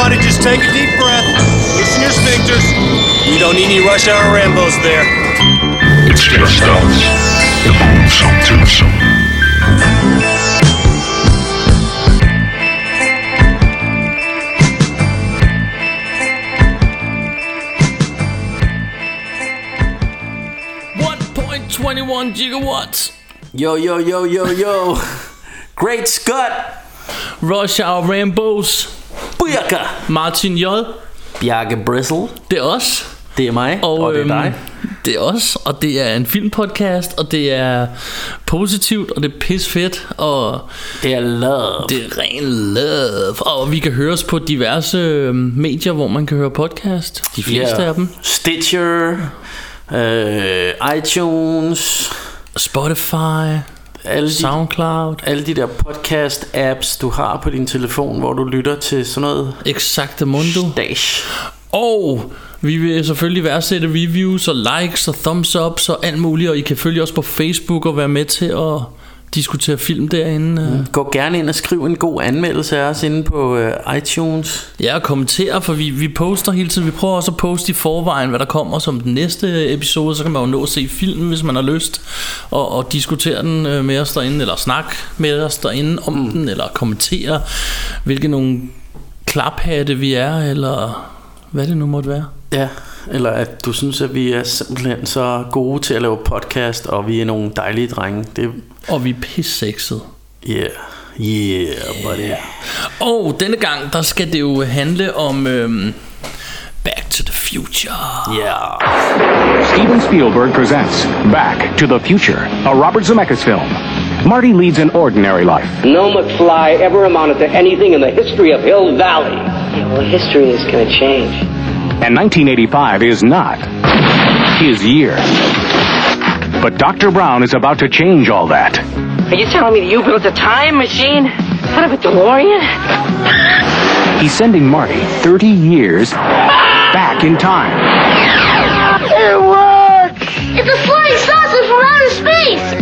Everybody just take a deep breath. Loosen your sphincters. We don't need any rush hour Rambos there. It's just us, the Boomsome Twosome. One point twenty-one gigawatts. Yo, yo, yo, yo, yo. Great Scott. Rush Hour Rambos. Bujaka. Martin J. Bjarke Bristle. Det er os. Det er mig, og, og det er øhm, dig. Det er os, og det er en filmpodcast, og det er positivt, og det er pisfedt, og Det er love. det er ren love. Og vi kan høre os på diverse øhm, medier, hvor man kan høre podcast. De fleste Ja. af dem. Stitcher. Øh, iTunes. Spotify, Alle de, Soundcloud, alle de der podcast-apps, du har på din telefon, hvor du lytter til sådan noget Exacte Mundo. dash. Og vi vil selvfølgelig værdsætte reviews og likes og thumbs ups og alt muligt, og I kan følge os på Facebook og være med til at diskutere film derinde. Mm. Gå gerne ind og skriv en god anmeldelse af os inde på øh, iTunes. Ja, og kommentere, for vi, vi poster hele tiden. Vi prøver også at poste i forvejen, hvad der kommer som den næste episode. Så kan man jo nå at se filmen, hvis man har lyst. Og, og diskutere den øh, med os derinde, eller snakke med os derinde om mm. den, eller kommentere, hvilke nogle klaphatte vi er, eller hvad det nu måtte være. Ja, eller at du synes, at vi er simpelthen så gode til at lave podcast, og vi er nogle dejlige drenge. Det Og vi er pissexede. yeah, yeah, buddy. Og denne gang, der skal det jo handle om øhm, Back to the Future. Yeah. Steven Spielberg presents Back to the Future, a Robert Zemeckis film. Marty leads an ordinary life. No McFly ever amounted to anything in the history of Hill Valley. Yeah, well, history is going to change. And 1985 is not his year. But Dr. Brown is about to change all that. Are you telling me that you built a time machine out of a DeLorean? He's sending Marty 30 years back in time. It works! It's a flying saucer from outer space!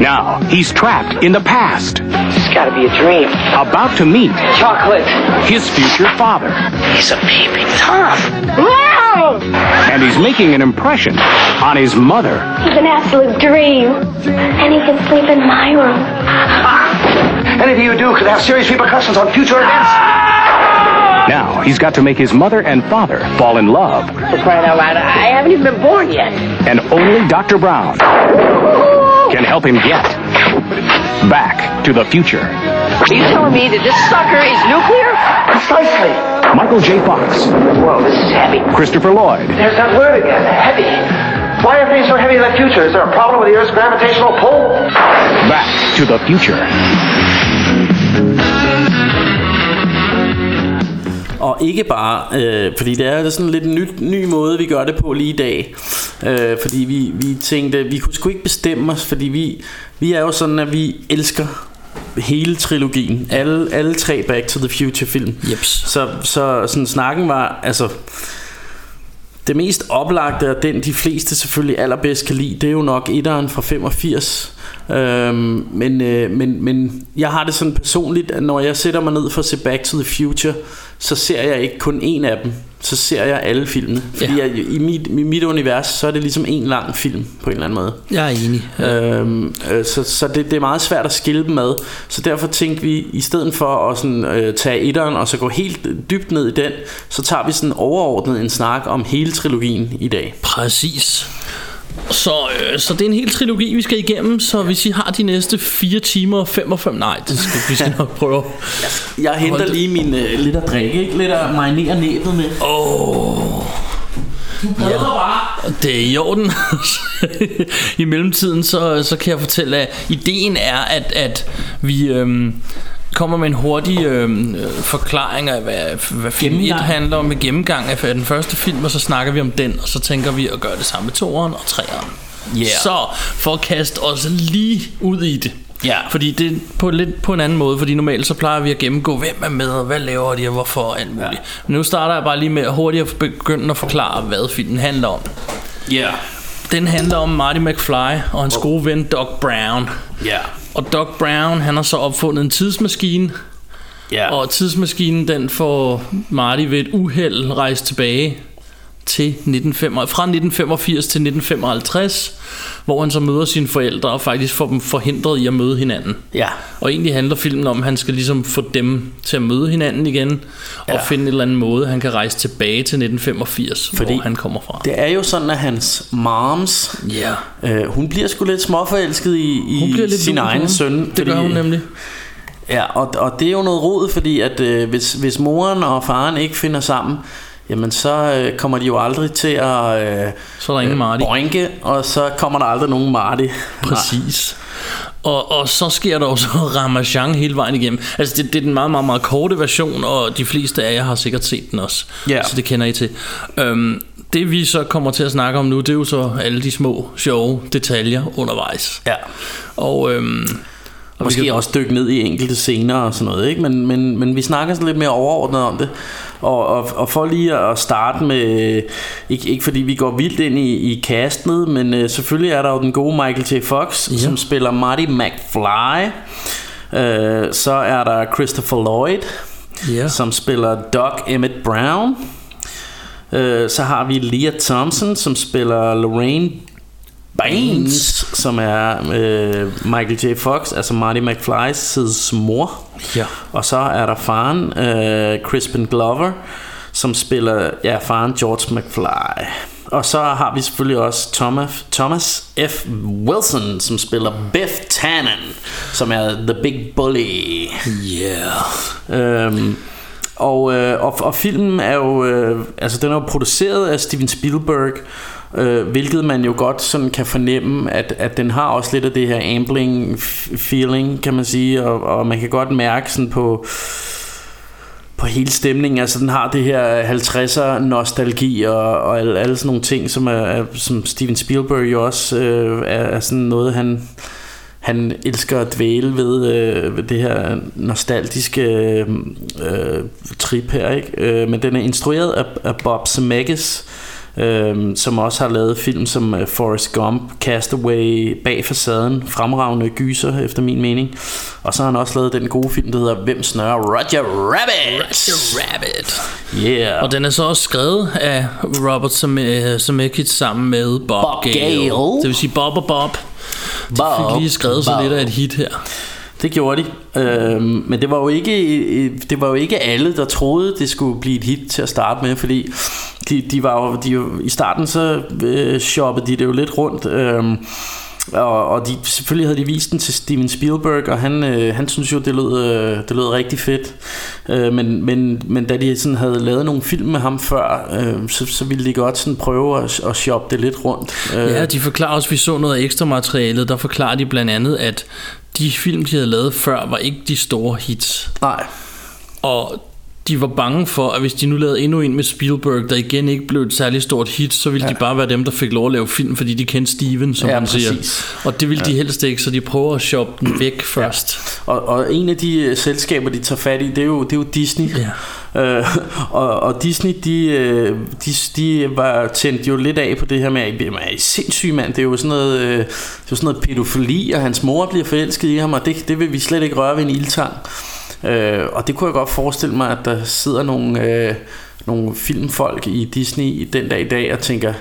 Now, he's trapped in the past, It's got to be a dream. about to meet Chocolate. his future father. He's a peeping Tom. Wow! And he's making an impression on his mother. He's an absolute dream. And he can sleep in my room. Ah! Anything you do could have serious repercussions on future events. Now, he's got to make his mother and father fall in love. For crying out loud, I haven't even been born yet. And only Dr. Brown can help him get back to the future. Are you telling me that this sucker is nuclear? Precisely. Michael J. Fox, Whoa, this is heavy. Christopher Lloyd, There's that word again, heavy. Why are things so heavy in the future? Is there a problem with the Earth's gravitational pull? Back to the Future. Og ikke bare, øh, fordi det er sådan lidt en ny, ny måde, vi gør det på lige i dag. Øh, fordi vi, vi tænkte, vi kunne sgu ikke bestemme os, fordi vi, vi er jo sådan, at vi elsker hele trilogien. Alle, alle tre Back to the Future film. Jeps. Så, så sådan snakken var, altså... Det mest oplagte, og den de fleste selvfølgelig allerbedst kan lide, det er jo nok etteren fra 85. Øhm, men, øh, men, men jeg har det sådan personligt, at når jeg sætter mig ned for at se Back to the Future, så ser jeg ikke kun en af dem, så ser jeg alle filmene. Fordi Ja. jeg, i, mit, i mit univers, så er det ligesom en lang film på en eller anden måde. Jeg er enig. Øhm, øh, så så det, det er meget svært at skille dem ad Så derfor tænkte vi I stedet for at sådan, øh, tage etteren Og så gå helt dybt ned i den Så tager vi sådan overordnet en snak om hele trilogien i dag Præcis. Så, øh, så det er en hel trilogi, vi skal igennem. Så hvis I har de næste 4 timer og 55... Nej, det skal, vi skal nok prøve. Jeg henter Hold da- lige min øh, lidt at drikke ikke? Lidt at marinere næbet med Åh... bare Det er i orden. I mellemtiden, så, så kan jeg fortælle, at ideen er, at, at vi øhm, kommer med en hurtig øhm, øh, forklaring af, hvad, hvad film 1 Gennemgang. handler om, med gennemgang af den første film, og så snakker vi om den, og så tænker vi at gøre det samme med toeren og treeren. Yeah. Så for at kaste os lige ud i det. Ja. Fordi det er på lidt på en anden måde, fordi normalt så plejer vi at gennemgå, hvem er med, og hvad laver de, og hvorfor, og alt muligt. Ja. Men nu starter jeg bare lige med hurtigt at begynde at forklare, hvad filmen handler om. Ja Den handler om Marty McFly og hans gode ven Doc Brown. Ja Og Doc Brown, han har så opfundet en tidsmaskine, Ja. Og tidsmaskinen den får Marty ved et uheld rejst tilbage til 1985, fra 1985 til 1955, hvor han så møder sine forældre og faktisk får dem forhindret i at møde hinanden. Ja. Og egentlig handler filmen om, at han skal ligesom få dem til at møde hinanden igen, og Ja. finde en eller anden måde, han kan rejse tilbage til 1985, Fordi hvor han kommer fra. Det er jo sådan, at hans moms, Ja. øh, hun bliver sgu lidt småforelsket i, i Hun bliver lidt sin egen søn. Det gør hun nemlig. Ja, og, og det er jo noget rod, fordi at øh, hvis, hvis moren og faren ikke finder sammen, jamen så øh, kommer de jo aldrig til at øh, Så er der ingen Marty. boinke, og så kommer der aldrig nogen Marty. Præcis. Og, og så sker der også Ramachan hele vejen igennem. Altså det, det er den meget, meget, meget korte version, og de fleste af jer har sikkert set den også. Ja. Så det kender I til. Øhm, det vi så kommer til at snakke om nu, det er jo så alle de små, sjove detaljer undervejs. Ja. Og, øhm, og Måske kan, også dykke ned i enkelte scener og sådan noget, ikke? Men, men, men vi snakker sådan lidt mere overordnet om det. Og, og, og for lige at starte med, ikke, ikke fordi vi går vildt ind i, i castet, men øh, selvfølgelig er der jo den gode Michael J. Fox, ja. som spiller Marty McFly. Øh, så er der Christopher Lloyd, Ja. som spiller Doc Emmett Brown. Øh, så har vi Leah Thompson, som spiller Lorraine Baines, som er øh, Michael J. Fox, altså Marty McFly's mor. Ja. Og så er der faren, øh, Crispin Glover, som spiller ja, faren George McFly. Og så har vi selvfølgelig også Thomas, Thomas F. Wilson, som spiller Biff Tannen, som er The Big Bully. Yeah. Øhm, og, øh, og, og filmen er jo øh, altså den er jo produceret af Steven Spielberg øh, hvilket man jo godt sådan kan fornemme at, at den har også lidt af det her ambling feeling kan man sige og, og man kan godt mærke sådan på på hele stemningen, altså den har det her 50'er nostalgi og, og alle, alle sådan nogle ting, som, er, som Steven Spielberg jo også øh, er, er sådan noget, han, han elsker at dvæle ved, øh, ved det her nostalgiske øh, øh trip her, ikke? Øh, men den er instrueret af, af Bob Zemeckis, øh, som også har lavet film som øh, Forrest Gump, Castaway, Bag facaden, fremragende gyser efter min mening. Og så har han også lavet den gode film, der hedder Hvem snører Roger Rabbit? Roger Rabbit. Yeah. Og den er så også skrevet af Robert Zeme- Zemeckis sammen med Bob, Bob Gale. Gale. Det vil sige Bob og Bob. De Bob, fik lige skrevet så Bob. lidt af et hit her. Det gjorde de. Øhm, men det var jo ikke det var jo ikke alle der troede det skulle blive et hit til at starte med, fordi de, de var jo, de, jo- i starten så øh, shoppede de det jo lidt rundt. Øh, og, og de, selvfølgelig havde de vist den til Steven Spielberg Og han, øh, han synes jo det lød, øh, det lød rigtig fedt øh, men, men, men da de sådan havde lavet nogle film med ham før øh, så, så ville de godt sådan prøve at, at shoppe det lidt rundt øh, Ja, de forklarer også, vi så noget af ekstra materialet, der forklarer de blandt andet, at de film, de havde lavet før, var ikke de store hits. Nej Og de var bange for, at hvis de nu lavede endnu en med Spielberg, der igen ikke blev et særligt stort hit, så ville ja. de bare være dem, der fik lov at lave film, fordi de kendte Steven, som Ja, man siger. præcis. Og det ville ja. de helst ikke, så de prøver at shoppe den væk først. Og, og en af de øh, selskaber, de tager fat i, det er jo, det er jo Disney. Ja. Øh, og, og Disney, de, øh, de, de var tændt jo lidt af på det her med, at man er sindssyg mand, det er jo sådan noget, øh, det er jo sådan noget pædofili, og hans mor bliver forelsket i ham, og det, det vil vi slet ikke røre ved en ildtang. Øh, og det kunne jeg godt forestille mig, at der sidder nogle, øh, nogle filmfolk i Disney i den dag i dag og tænker,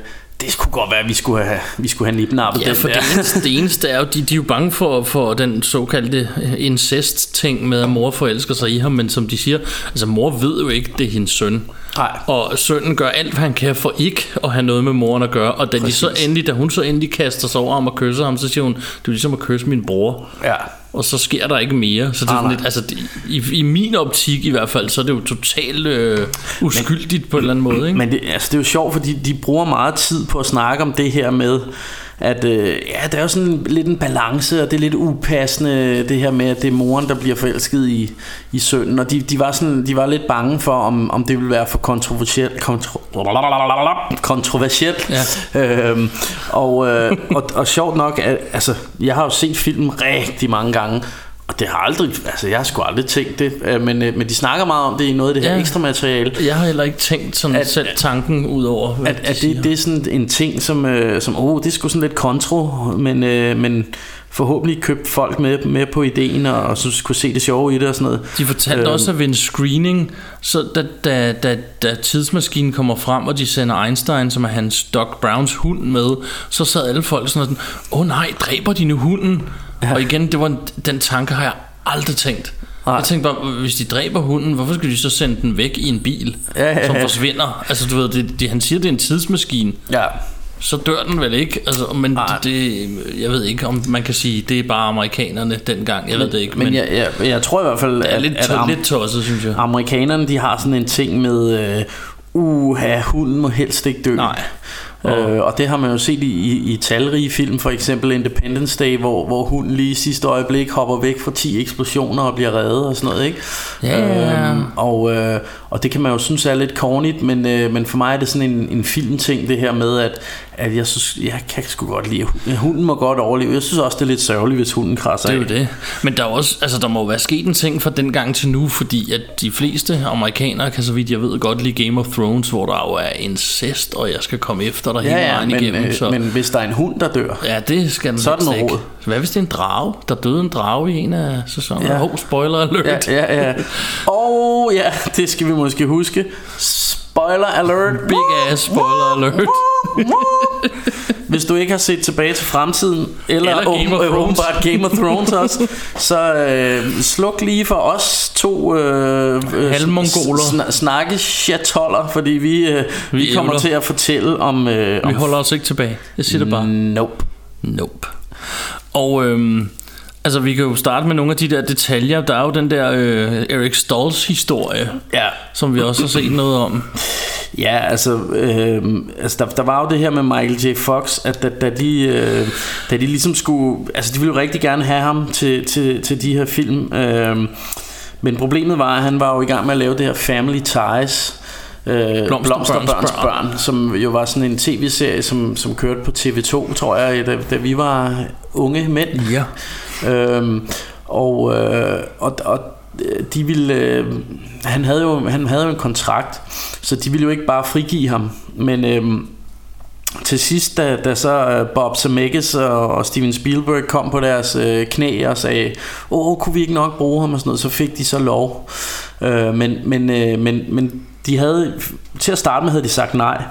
det skulle godt være, at vi skulle have, vi skulle have nipnappet Ja, den for der. det eneste, det eneste er jo, de, de er jo bange for, for den såkaldte incest-ting med, at mor forelsker sig i ham, men som de siger, altså mor ved jo ikke, det er hendes søn. Nej. Og sønnen gør alt, hvad han kan for ikke at have noget med moren at gøre. Og da, de så endelig, da hun så endelig kaster sig over ham og kysser ham, så siger hun, det er ligesom at kysse min bror. Ja. Og så sker der ikke mere. Så det er Ah, lidt, altså, det- i, i min optik i hvert fald, så er det jo totalt øh, uskyldigt på en eller anden måde. Ikke? Men det, altså, det er jo sjovt, fordi de bruger meget tid på at snakke om det her med, at øh, ja, der er jo sådan lidt en balance, og det er lidt upassende, det her med, at det er moren, der bliver forelsket i, i sønnen. Og de, de, var sådan, de var lidt bange for, om, om det ville være for kontroversielt. Kontro, kontroversielt. Ja. Øhm, og, øh, og, og sjovt nok, at, altså, jeg har jo set filmen rigtig mange gange, Og det har aldrig, altså jeg har sgu aldrig tænkt det, øh, men, øh, men de snakker meget om det i noget af det her Ja. ekstra materiale. Jeg har heller ikke tænkt sådan At- selv tanken ud over, At, de at det, det er sådan en ting, som, øh, som oh, det er sgu sådan lidt kontro, men, øh, men forhåbentlig købt folk med, med på ideen, og, og så kunne se det sjove i det og sådan noget. De fortalte Øhm. også, at ved en screening, så da, da, da, da tidsmaskinen kommer frem, og de sender Einstein, som er hans Doc Browns hund med, så sad alle folk sådan, sådan åh oh, nej, dræber de nu hunden? Ja. Og igen, det var en, den tanke har jeg aldrig tænkt. Nej. Jeg tænkte bare, hvis de dræber hunden, hvorfor skal de så sende den væk i en bil, Ja, ja, som ja. forsvinder? Altså du ved, det, det, han siger, det er en tidsmaskine. Ja, Så dør den vel ikke? Altså, men Nej. det, jeg ved ikke, om man kan sige, det er bare amerikanerne dengang. Jeg ved det ikke, men, men jeg, jeg, jeg tror i hvert fald, det er at, lidt, at am- lidt tosset, synes jeg. amerikanerne de har sådan en ting med, øh, uha, hunden må helst ikke dø. Nej. Øh, og det har man jo set i, i, i talrige film, for eksempel Independence Day, hvor, hvor hunden lige i sidste øjeblik hopper væk fra 10 eksplosioner og bliver reddet og sådan noget, ikke? Ja. Øhm, og, øh, og det kan man jo synes er lidt cornigt, men, øh, men for mig er det sådan en, en filmting, det her med, at, at jeg, synes, jeg kan sgu godt lide, hunden må godt overleve. Jeg synes også, det er lidt sørgeligt, hvis hunden krasser Det er jo det. Men der er også, altså der må jo være sket en ting fra den gang til nu, fordi at de fleste amerikanere kan så vidt jeg ved godt lide Game of Thrones, hvor der jo er incest, og jeg skal komme efter dig hele Ja, ja, vejen men, igennem. øh, så. men hvis der er en hund, der dør, Ja, det skal den Så er den ikke. rod. Hvad hvis det er en drage? Der døde en drage i en af sæsonerne. Ja. Ja. Oh, spoiler alert. Ja, ja, ja. Og ja, det skal vi måske huske. Spoiler alert. Big ass spoiler alert. Hvis du ikke har set tilbage til fremtiden, eller, Eller Game of åbenbart Game of Thrones også, så øh, sluk lige for os to øh, øh, Halvmongoler. sn- snakke chatoller, fordi vi, øh, vi, Vi kommer ævler. til at fortælle om... Øh, Vi om holder os ikke tilbage. Jeg siger det bare. Nope. Nope. Og øhm, altså vi kan jo starte med nogle af de der detaljer. Der er jo den der øh, Eric Stolls historie, Ja, som vi også har set noget om. Ja, altså, øh, altså der, der var jo det her med Michael J. Fox, at da, da, de, øh, da de ligesom skulle, altså de ville jo rigtig gerne have ham til, til, til de her film, øh, men problemet var, at han var jo i gang med at lave det her Family Ties, øh, Blomsterbørns børn. børn, som jo var sådan en tv-serie, som, som kørte på TV2, tror jeg, da, da vi var unge mænd. Ja. Øhm, og, øh, og, og de ville, øh, han, havde jo, han havde jo en kontrakt, så de ville jo ikke bare frigive ham. Men øh, til sidst, da, da så øh, Bob Zemeckis og, og Steven Spielberg kom på deres øh, knæ og sagde, åh, kunne vi ikke nok bruge ham og sådan noget, så fik de så lov. Øh, men, men, øh, men, men de havde, til at starte med havde de sagt nej.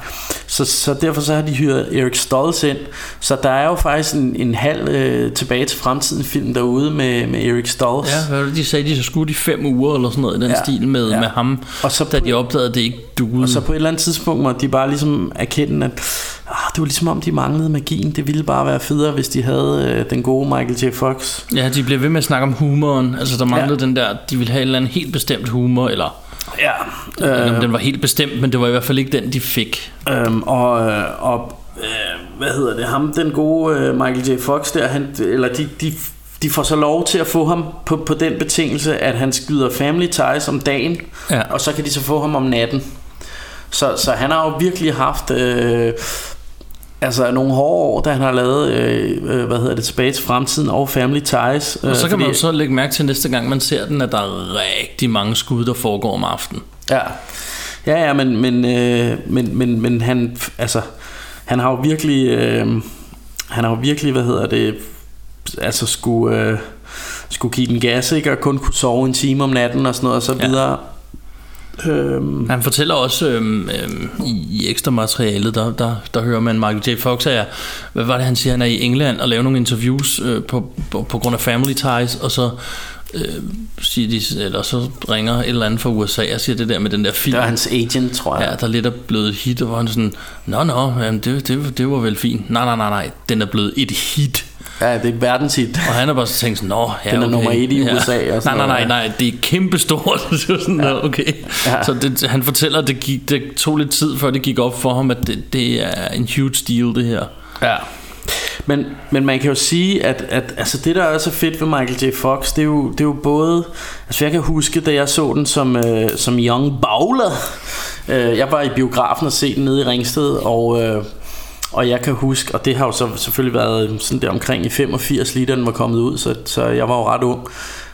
Så, så derfor så har de hyret Erik Stoltz ind. Så der er jo faktisk en, en halv øh, tilbage til fremtiden film derude med, med Erik Stoltz. Ja, hvad de sagde, de så skulle i fem uger eller sådan noget i den Ja. stil med, Ja. med ham, Og så da de opdagede, at det ikke duede. Og så på et eller andet tidspunkt måtte de bare ligesom erkende, at ah, det var ligesom om de manglede magien. Det ville bare være federe, hvis de havde øh, den gode Michael J. Fox. Ja, de blev ved med at snakke om humoren. Altså, der manglede ja. den der, de ville have en eller anden helt bestemt humor, eller, Ja. øh. den var helt bestemt, men det var i hvert fald ikke den, de fik. øhm, og øh, og øh, hvad hedder det? Ham, den gode øh, Michael J. Fox der, han, eller de, de, de får så lov til at få ham på, på den betingelse, at han skyder Family Ties om dagen, Ja. og så kan de så få ham om natten. Så, så han har jo virkelig haft... Øh, Altså nogle hårde år, da han har lavet, øh, øh, hvad hedder det, tilbage til fremtiden og Family Ties. Og så øh, kan man jo fordi- så lægge mærke til næste gang, man ser den, at der er rigtig mange skud, der foregår om aftenen. Ja, ja, ja men, men, øh, men, men, men han, altså, han har jo virkelig, øh, han har jo virkelig, hvad hedder det, altså skulle, øh, skulle give den gas, ikke, og kun kunne sove en time om natten og sådan noget, og så Ja. Øhm, Han fortæller også øhm, øhm, i, i ekstra materialet, der, der, der hører man Michael J. Fox er, hvad var det han siger, han er i England og laver nogle interviews øh, på, på, på grund af Family Ties, og så øh, siger de, eller så ringer et eller andet fra USA og siger det der med den der film. det var hans agent, tror jeg. Ja, der lidt er blevet hit, og hvor han sådan, nå, nå, jamen, det, det, det var vel fint. Nej, nej, nej, nej, den er blevet et hit. Ja, det er verdenshit. Og han er bare så tænkt sådan, nå, ja, Den er okay. nummer et i ja. USA og sådan Nej, nej, nej, nej, det er kæmpestort. er sådan, ja. okay. Ja. Ja. Så det, han fortæller, at det, gik, det tog lidt tid, før det gik op for ham, at det, det er en huge deal, det her. Ja. Men, men man kan jo sige, at, at altså det, der er så fedt ved Michael J. Fox, det er jo, det er jo både... Altså jeg kan huske, da jeg så den som, øh, som young bowler. Øh, jeg var i biografen og se den nede i Ringsted, og... Øh, Og jeg kan huske, og det har jo så selvfølgelig været sådan der omkring i 85 lige da den var kommet ud, så, så jeg var jo ret ung.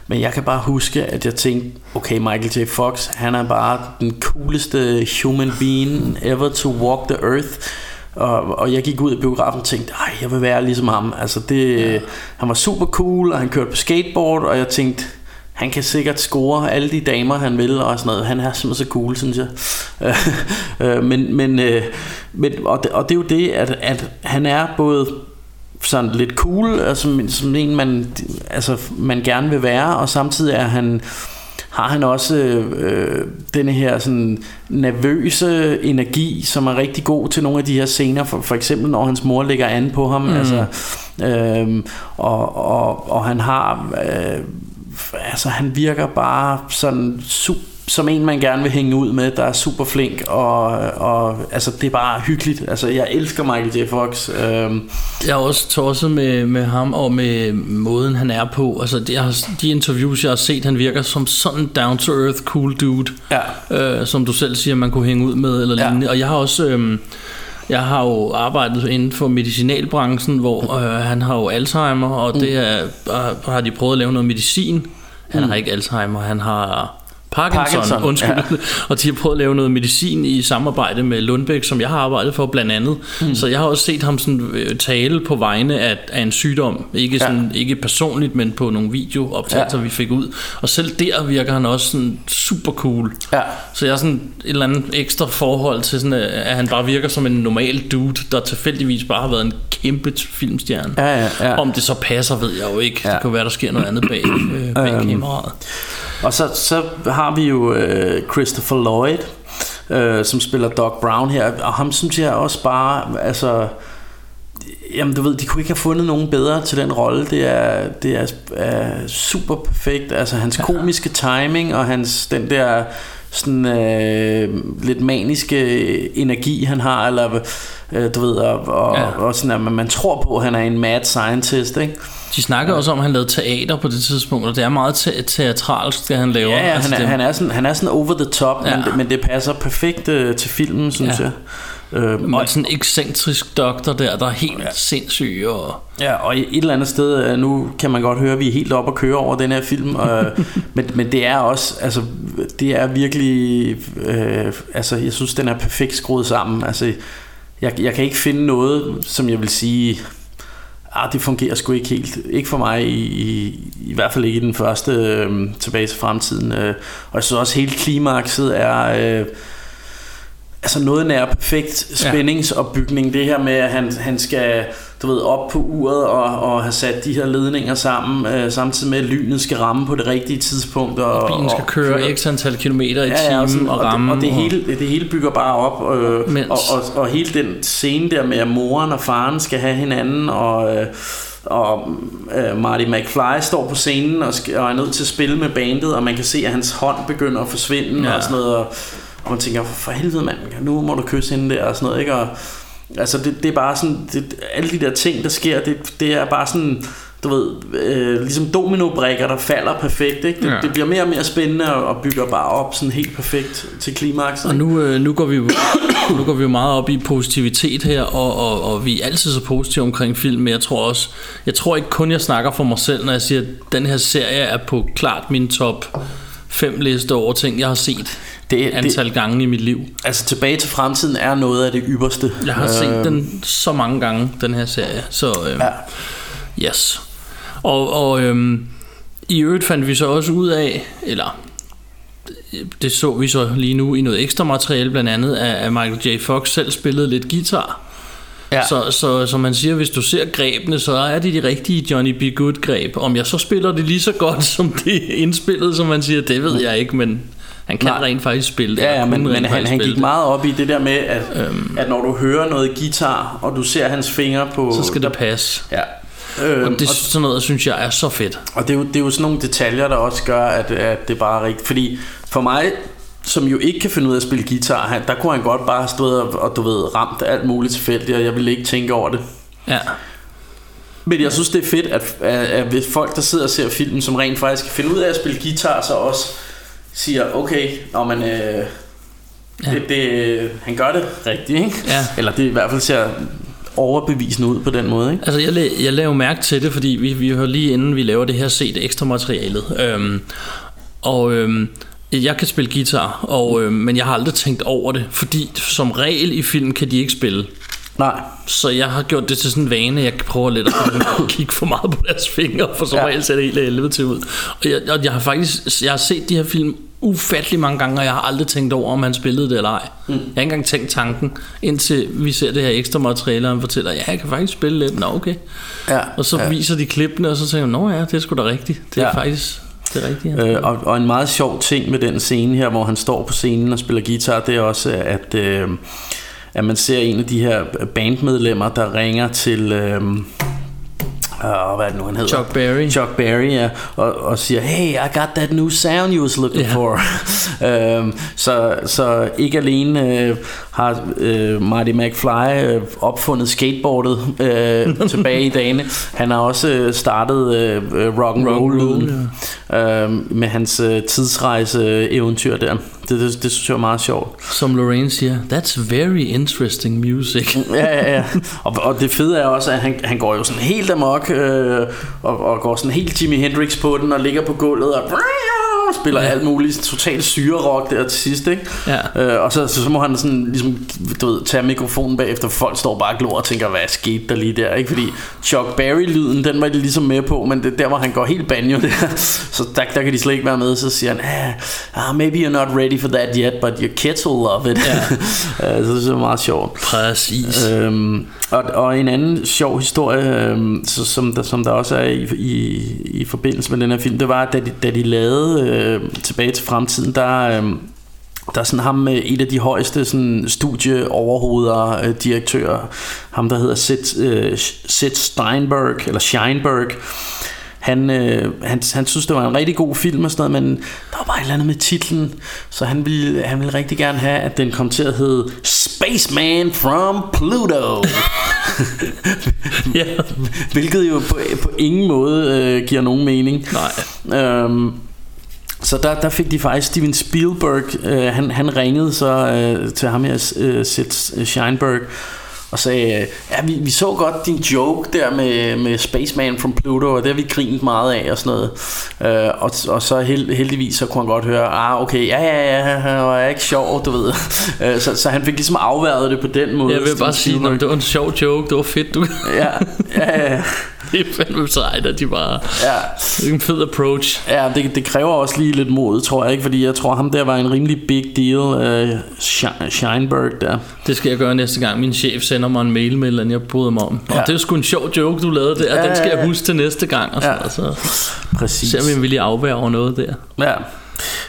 Men jeg kan bare huske, at jeg tænkte, okay, Michael J. Fox, han er bare den cooleste human being ever to walk the earth. Og, og jeg gik ud i biografen og tænkte, ej, jeg vil være ligesom ham. Altså det, ja. Han var super cool, og han kørte på skateboard, og jeg tænkte, han kan sikkert score alle de damer, han vil, og sådan noget. Han er simpelthen så cool, synes jeg. Øh, men, men, øh, men, og, det, og det er jo det, at, at han er både sådan lidt cool, altså, som en man, altså, man gerne vil være, og samtidig er han har han også øh, denne her sådan nervøse energi, som er rigtig god til nogle af de her scener, for, for eksempel når hans mor ligger an på ham, mm. altså, øh, og, og, og han har, øh, altså han virker bare sådan super som en man gerne vil hænge ud med, der er super flink og, og altså det er bare hyggeligt. Altså jeg elsker Michael J. Fox. Øhm. Jeg er også tosset med, med ham og med måden han er på. Altså de, jeg har, de interviews jeg har set, han virker som sådan down to earth cool dude. Ja. Øh, som du selv siger man kunne hænge ud med eller lignende. Ja. Og jeg har også øh, jeg har jo arbejdet inden for medicinalbranchen, hvor øh, han har jo Alzheimer, og det er, øh, har de prøvet at lave noget medicin. Han mm. har ikke Alzheimer, han har Parkinson, Parkinson undskyld. Ja. Og de har prøvet at lave noget medicin i samarbejde med Lundbæk, som jeg har arbejdet for blandt andet. Mm. Så jeg har også set ham sådan øh, tale på vegne af, af en sygdom. Ikke, sådan, ja. ikke personligt, men på nogle videooptagelser, ja. vi fik ud. Og selv der virker han også sådan super cool. Ja. Så jeg har sådan et eller andet ekstra forhold til, sådan, at han bare virker som en normal dude, der tilfældigvis bare har været en kæmpe filmstjerne. Ja, ja, ja. Om det så passer, ved jeg jo ikke. Ja. Det kan være, der sker noget andet bag, øh, bag øhm. kameraet. Og så, så har vi jo øh, Christopher Lloyd, øh, som spiller Doc Brown her, og ham synes jeg også bare, altså, jamen du ved, de kunne ikke have fundet nogen bedre til den rolle. Det er, det er, er super perfekt. Altså hans komiske timing og hans den der sådan øh, lidt maniske energi han har eller øh, du ved og, og, ja. og sådan at man, man tror på at han er en mad scientist, ikke? De snakker ja. også om, at han lavede teater på det tidspunkt, og det er meget te- teatralsk, det han laver. Ja, ja altså, han, er, han, er sådan, han er sådan over the top, ja. men, det, men det passer perfekt uh, til filmen, synes ja. jeg. Øh, og sådan en ekscentrisk doktor der, der er helt ja. sindssyg. Og... Ja, og et eller andet sted, øh, nu kan man godt høre, at vi er helt op og køre over den her film, og, men, men det er også, altså, det er virkelig, øh, altså, jeg synes, den er perfekt skruet sammen. Altså, jeg, jeg kan ikke finde noget, som jeg vil sige, ah, det fungerer sgu ikke helt. Ikke for mig, i, i, i hvert fald ikke i den første øh, tilbage til fremtiden. Øh, og jeg synes også, hele klimakset er... Øh, altså noget nær perfekt spændingsopbygning. Det her med, at han, han skal du ved, op på uret og, og have sat de her ledninger sammen, øh, samtidig med, at lynet skal ramme på det rigtige tidspunkt. Og, og bilen skal og køre, køre x antal kilometer i ja, timen ja, og, sådan, og ramme. Og det, og det, hele, det hele bygger bare op. Øh, Mens... og, og, og hele den scene der med, at moren og faren skal have hinanden, og... Øh, og øh, Marty McFly står på scenen og, og er nødt til at spille med bandet, og man kan se, at hans hånd begynder at forsvinde ja. og sådan noget, og, og man tænker, for helvede mand, nu må du kysse hende der og sådan noget, ikke? Og, altså det, det er bare sådan, det, alle de der ting, der sker, det, det er bare sådan, du ved, øh, ligesom dominobrikker, der falder perfekt. Ikke? Det, ja. det bliver mere og mere spændende og, og bygger bare op sådan helt perfekt til klimaks. Og nu, øh, nu, går vi jo, nu går vi jo meget op i positivitet her, og, og, og vi er altid så positive omkring film, men jeg tror også, jeg tror ikke kun jeg snakker for mig selv, når jeg siger, at den her serie er på klart min top 5 liste over ting, jeg har set det, antal det, gange i mit liv. Altså tilbage til fremtiden er noget af det ypperste. Jeg har set øh, den så mange gange, den her serie. Så øh, ja. yes. Og, og øh, i øvrigt fandt vi så også ud af, eller det så vi så lige nu i noget ekstra materiale, blandt andet at Michael J. Fox selv spillede lidt guitar. Ja. Så, så som man siger, hvis du ser grebene, så er det de rigtige Johnny B. Good greb. Om jeg så spiller det lige så godt som det indspillet, som man siger, det ved jeg ikke, men han kan Nej. rent faktisk spille. Ja, ja men, men han, han gik det. meget op i det der med, at, øhm, at når du hører noget guitar, og du ser hans fingre på... Så skal det passe. Ja. Øhm, og det og, sådan noget, synes jeg, er så fedt. Og det er, jo, det er jo sådan nogle detaljer, der også gør, at, at det bare er rigtigt. Fordi for mig, som jo ikke kan finde ud af at spille guitar, han, der kunne han godt bare have stået og, og du ved, ramt alt muligt tilfældigt, og jeg ville ikke tænke over det. Ja. Men jeg synes, det er fedt, at, at, at folk, der sidder og ser filmen, som rent faktisk kan finde ud af at spille guitar, så også siger, okay, når man... Øh, ja. det, det, han gør det rigtigt, ikke? Ja. Eller det i hvert fald ser overbevisende ud på den måde, ikke? Altså, jeg, la- jeg laver mærke til det, fordi vi, vi har lige inden vi laver det her set ekstra materialet. Øhm, og øhm, jeg kan spille guitar, og, øhm, men jeg har aldrig tænkt over det, fordi som regel i film kan de ikke spille. Nej. Så jeg har gjort det til sådan en vane, jeg prøver lidt at kigge for meget på deres fingre, for som Ja. regel ser det helt af helvede til ud. Og jeg, og jeg har faktisk jeg har set de her film ufattelig mange gange, og jeg har aldrig tænkt over, om han spillede det eller ej. Mm. Jeg har ikke engang tænkt tanken, indtil vi ser det her ekstra materiale, og han fortæller, ja, jeg kan faktisk spille lidt. Nå, okay. Ja, Og så ja. viser de klippene, og så tænker jeg, nå ja, det er sgu da rigtigt. Det er ja. faktisk det er rigtigt. Ja. Øh, og, og en meget sjov ting med den scene her, hvor han står på scenen og spiller guitar, det er også, at, øh, at man ser en af de her bandmedlemmer, der ringer til... Øh, Uh, hvad er det nu, han hedder? Chuck Berry. Chuck Berry, ja. Og, og siger, hey, I got that new sound you was looking Ja. for. um, så, så ikke alene uh, har uh, Marty McFly uh, opfundet skateboardet uh, tilbage i dagene. Han har også uh, startet uh, rock and roll lyden uh, med hans uh, tidsrejse eventyr der. Det, det, det synes jeg er meget sjovt. Som Lorraine siger, that's very interesting music. Ja, ja, ja. Og, og det fede er også, at han, han går jo sådan helt amok, øh, og, og går sådan helt Jimi Hendrix på den, og ligger på gulvet, og spiller ja. alt muligt total syrerock der til sidst, ikke? Ja. Øh, og så, så, så må han sådan ligesom, du ved, tage mikrofonen bagefter, folk står bare og glor og tænker, hvad skete der lige der, ikke? Fordi Chuck Berry-lyden, den var de ligesom med på, men det, der hvor han går helt banjo der, så der, der kan de slet ikke være med, så siger han, ah, ah, maybe you're not ready for that yet, but your kids will love it. Ja. så det er meget sjovt. Præcis. Øhm, og, og en anden sjov historie, øh, så, som, der, som der også er i, i, i forbindelse med den her film, det var, da de, da de lavede øh, Tilbage til fremtiden, der, øh, der er sådan ham med et af de højeste sådan, studieoverhoveder, øh, direktører, ham der hedder Seth, øh, Seth Steinberg, eller Scheinberg, han, øh, han, han synes, det var en rigtig god film og sådan noget, men der var bare et eller andet med titlen, så han ville, han ville rigtig gerne have, at den kom til at hedde Spaceman from Pluto. ja. Hvilket jo på, på ingen måde øh, giver nogen mening. Nej. Øhm, så der, der fik de faktisk Steven Spielberg, øh, han, han ringede så øh, til ham her, øh, Sid Scheinberg, og sagde, ja, vi, vi så godt din joke der med, med Spaceman from Pluto, og det har vi grint meget af og sådan noget. Øh, og, og så held, heldigvis så kunne han godt høre, ah okay, ja ja ja, han var ikke sjov, du ved. Øh, så, så han fik ligesom afværet det på den måde. Jeg vil bare sige, det var en sjov joke, det var fedt, du. Ja, ja, ja. Det er fandme sejt, at de bare... Ja. Det er en fed approach. Ja, det, det kræver også lige lidt mod, tror jeg ikke, fordi jeg tror ham der var en rimelig big deal, uh, Scheinberg der. Det skal jeg gøre næste gang. Min chef sender mig en mail med, eller jeg bryder mig om. Ja. Og det er sgu en sjov joke, du lavede der. Ja, Den skal jeg huske til næste gang. Og så, Ja. så Præcis. ser vi, om vi lige afværger noget der. Ja.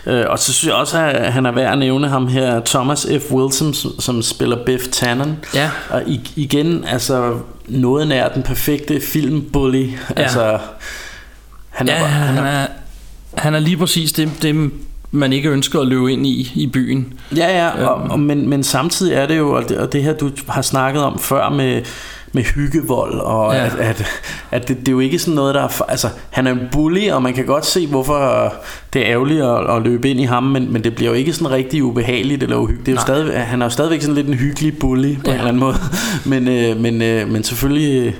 Øh, og så synes jeg også, at han er værd at nævne ham her, Thomas F. Wilson, som, som spiller Biff Tannen. Ja. Og igen, altså noget nær den perfekte filmbully. Ja. Altså, han er, Ja, bare- han han er, er, han er lige præcis det, det, man ikke ønsker at løbe ind i i byen. Ja, ja, og, og, men, men samtidig er det jo, og det, og det her du har snakket om før med, med hyggevold, og ja. At, at, at det, det er jo ikke sådan noget, der er, altså han er en bully, og man kan godt se, hvorfor det er ærgerligt at, at løbe ind i ham, men, men det bliver jo ikke sådan rigtig ubehageligt eller uhyggeligt. Det er jo stadig, han er jo stadigvæk sådan lidt en hyggelig bully på ja. en eller anden måde, men, øh, men, øh, men selvfølgelig... øh,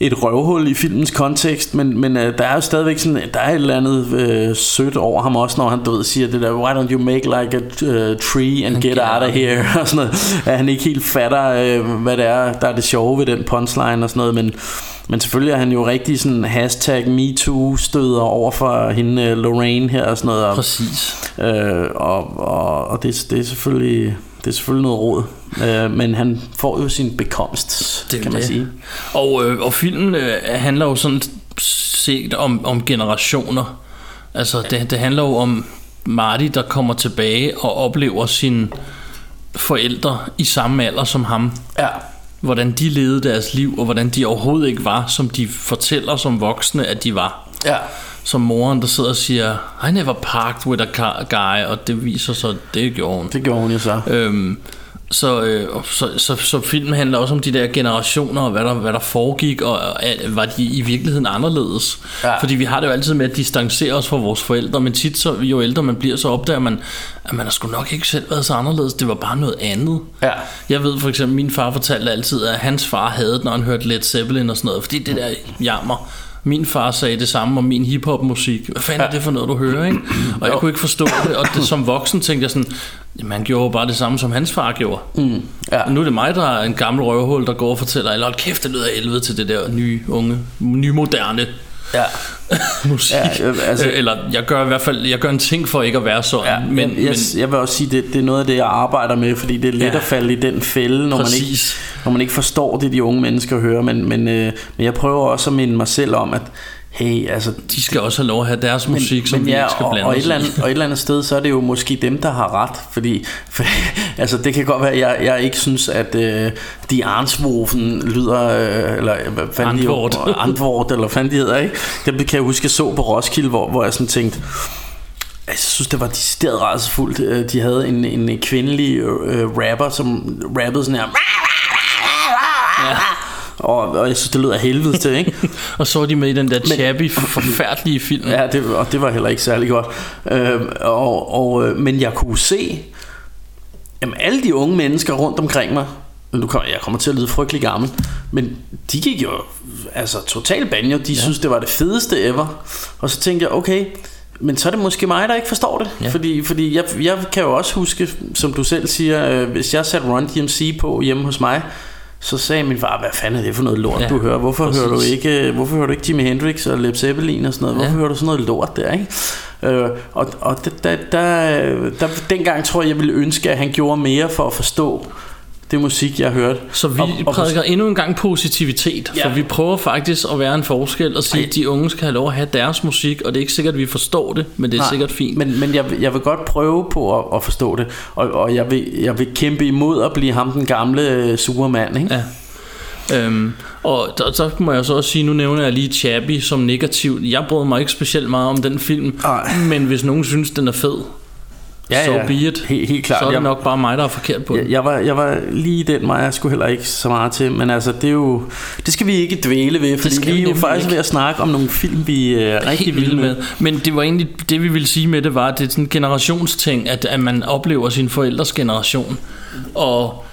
et røvhul i filmens kontekst, men, men øh, der er jo stadigvæk sådan, der er et eller andet øh, sødt over ham også, når han du ved, siger det der, why don't you make like a uh, tree and get out of here, og sådan noget, at han ikke helt fatter, øh, hvad det er, der er det sjove ved den punchline og sådan noget, men, men selvfølgelig er han jo rigtig sådan hashtag MeToo støder over for hende øh, Lorraine her og sådan noget, og, Præcis. øh, og, og, og det, det er selvfølgelig det er selvfølgelig noget råd, øh, men han får jo sin bekomst, Det kan man det. sige. Og, øh, og filmen øh, handler jo sådan set om, om generationer. Altså det, det handler jo om Marty, der kommer tilbage og oplever sine forældre i samme alder som ham. Ja. Hvordan de levede deres liv, og hvordan de overhovedet ikke var, som de fortæller som voksne, at de var. Ja. Som moren, der sidder og siger, I never parked with a car- guy, og det viser sig, det gjorde hun. Det gjorde hun jo så. Øhm, Så, øh, så, så, så filmen handler også om de der generationer, og hvad der, hvad der foregik, og, og var de i virkeligheden anderledes? Ja. Fordi vi har det jo altid med at distancere os fra vores forældre, men tit så, jo ældre man bliver, så opdager man, at man har sgu nok ikke selv været så anderledes. Det var bare noget andet. Ja. Jeg ved for eksempel, min far fortalte altid, at hans far havde det, når han hørte Led Zeppelin og sådan noget, fordi det der jammer. Min far sagde det samme om min hiphop-musik. Hvad fanden er det for noget, du hører, ikke? Og jeg kunne ikke forstå det, og det, som voksen tænkte jeg sådan, jamen han gjorde bare det samme, som hans far gjorde. Mm, ja. Og nu er det mig, der er en gammel røvhul, der går og fortæller, eller hold kæft, det lyder af helvede til det der nye, unge, nymoderne Ja. musik. Ja, øh, altså- Øh, eller jeg gør i hvert fald, jeg gør en ting for ikke at være sådan. Ja, men, jeg, men jeg vil også sige, det, det er noget af det, jeg arbejder med, fordi det er let Ja. at falde i den fælde, når man, ikke, når man ikke forstår det, de unge mennesker hører. Men, men, øh, men jeg prøver også at minde mig selv om, at hey, altså, de skal også have lov at have deres musik, som vi ikke skal og, blande og, et os eller andet, og et eller andet sted, så er det jo måske dem, der har ret. Fordi, for, altså, det kan godt være, at jeg, jeg ikke synes, at øh, de Arnswofen lyder, øh, eller hvad fanden Antwort. de jo, Antwort, eller fanden de hedder, ikke? Dem kan jeg huske, jeg så på Roskilde, hvor, hvor jeg sådan tænkte, jeg synes, det var decideret rædselsfuldt. Øh, De havde en, en kvindelig øh, rapper, som rappede sådan her. Ja. Og, og jeg synes, det af helvede til, ikke? Og så er de med i den der Chappie forfærdelige film. Ja, det, og det var heller ikke særlig godt. Øh, og, og, øh, men jeg kunne se, jamen alle de unge mennesker rundt omkring mig, nu kommer, jeg kommer til at lyde frygtelig gammel, men de gik jo altså totalt banjo, de ja. synes det var det fedeste ever. Og så tænkte jeg, okay, men så er det måske mig, der ikke forstår det. Ja. Fordi, fordi jeg, jeg kan jo også huske, som du selv siger, øh, hvis jeg satte Run DMC på hjemme hos mig, så sagde min far, hvad fanden er det for noget lort, Ja, du hører? Hvorfor præcis. hører, du ikke, øh, hvorfor hører du ikke Jimi Hendrix og Led Zeppelin og sådan noget? Hvorfor Ja. hører du sådan noget lort der, ikke? Øh, og og der, der, der, der, dengang tror jeg, jeg ville ønske, at han gjorde mere for at forstå det musik, jeg hørte. Så vi og, og, prædiker endnu en gang positivitet, ja. For vi prøver faktisk at være en forskel og sige, Ej. at de unge skal have lov at have deres musik, og det er ikke sikkert, at vi forstår det, men det er Nej, sikkert fint. Men, men jeg, jeg vil godt prøve på at, at forstå det, og, og jeg, vil, jeg vil kæmpe imod at blive ham den gamle øh, supermand, ikke? Ja. Øhm, og der, så må jeg så også sige, nu nævner jeg lige Chappie som negativt. Jeg brød mig ikke specielt meget om den film, Ej. men hvis nogen synes, den er fed, Ja, so ja. be it. Helt, helt klart. så er det Jeg- nok bare mig, der er forkert på Jeg, den. jeg, var, jeg var lige den vej, jeg skulle heller ikke så meget til, men altså det er jo, det skal vi ikke dvæle ved, skal vi er jo faktisk ikke. ved at snakke om nogle film, vi er rigtig helt vilde med. Men det var egentlig det, vi ville sige med det, var, at det er sådan en generationsting, at, at man oplever sin forældres generation. Og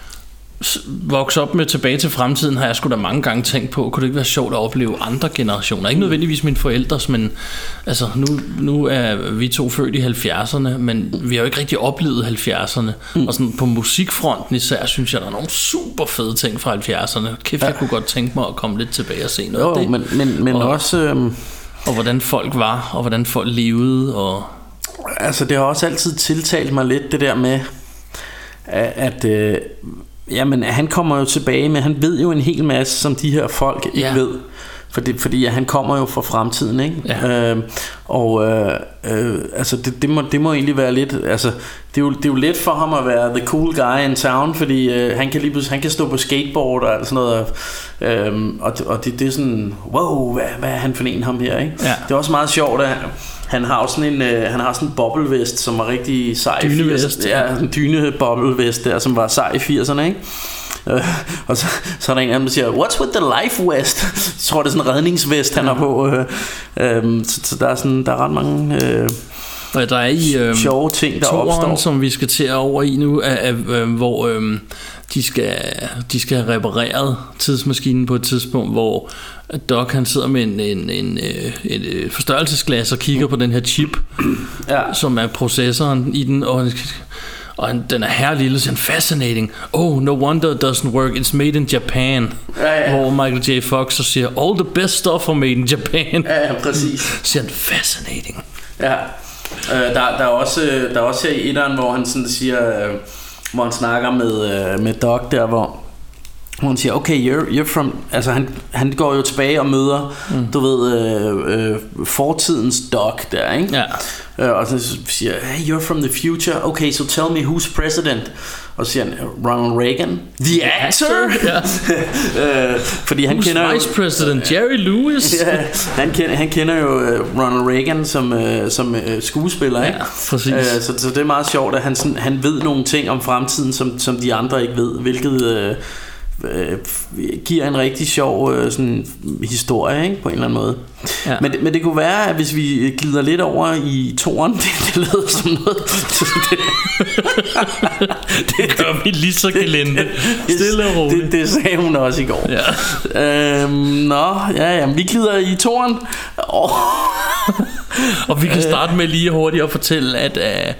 vokse op med tilbage til fremtiden har jeg sgu da mange gange tænkt på, kunne det ikke være sjovt at opleve andre generationer? Ikke nødvendigvis mine forældres, men altså nu, nu er vi to født i 70'erne, men vi har jo ikke rigtig oplevet 70'erne. Mm. Og sådan på musikfronten især, synes jeg, der er nogle super fede ting fra 70'erne. Kæft, ja. jeg kunne godt tænke mig at komme lidt tilbage og se noget af Jo, det. men, men, men Og- også, øhm, og hvordan folk var, og hvordan folk levede, og altså det har også altid tiltalt mig lidt det der med, at, at øh, jamen, han kommer jo tilbage, men han ved jo en hel masse, som de her folk ikke Ja. ved. Fordi, fordi han kommer jo fra fremtiden, ikke? Ja. Øh, og øh, øh, altså det, det, må, det må egentlig være lidt Altså det er, jo, det er jo let for ham at være the cool guy in town Fordi øh, han kan lige pludselig Han kan stå på skateboard og alt sådan noget øh, Og, det- og det, det er sådan Wow, hvad, hvad er han for en ham her, ikke? Ja. Det er også meget sjovt at han har også sådan en, øh, han har sådan en boblevest, som var rigtig sej Dynevest, 80'erne. Ja, en dyne boblevest der, som var sej i 80'erne, ikke? Øh, og så, så er der en af dem, der siger, What's with the life vest? Jeg tror, det er sådan en redningsvest, han har på. Øh, øh, så, så der, er sådan, der er ret mange øh, Og der er i øhm, sjove ting, der toeren, opstår. som vi skal til over i nu, er, er, øh, hvor øhm, de, skal, de skal have repareret tidsmaskinen på et tidspunkt, hvor Doc han sidder med en, en, en, øh, et øh, forstørrelsesglas og kigger på den her chip, Ja. som er processoren i den, og, og han- den er her lille, så han, fascinating. Oh, no wonder it doesn't work, it's made in Japan. Ja, ja. Hvor Michael J. Fox så siger, all the best stuff are made in Japan. Ja, ja, præcis. Så han, fascinating. Ja. Øh, der, der, er også, der er også her i etteren, hvor han sådan siger, øh, hvor han snakker med, øh, med Doc der, hvor hvor han siger, okay, you're, you're from... Altså, han, han går jo tilbage og møder, mm. du ved, øh, øh, fortidens Doc der, ikke? Ja. Øh, og så siger, hey, you're from the future. Okay, so tell me who's president. Og så siger han, Ronald Reagan, the actor? Ja. øh, fordi han Who's kender jo, Vice President Jerry Lewis? ja, han, kender, han kender jo øh, Ronald Reagan som, øh, som øh, skuespiller, ikke? Ja, præcis. Øh, så, så det er meget sjovt, at han, sådan, han ved nogle ting om fremtiden, som, som de andre ikke ved, hvilket øh, øh, giver en rigtig sjov øh, sådan, historie, ikke? på en eller anden måde. Ja. Men, det- men det kunne være, at hvis vi glider lidt over i toren, det, det lyder som noget... det, Det gør vi lige så gelinde. Stille og roligt. Det, det sagde hun også i går. Ja. Øhm, nå, ja, ja, vi glider i toren. Oh. Og vi kan starte med lige hurtigt at fortælle, at, uh,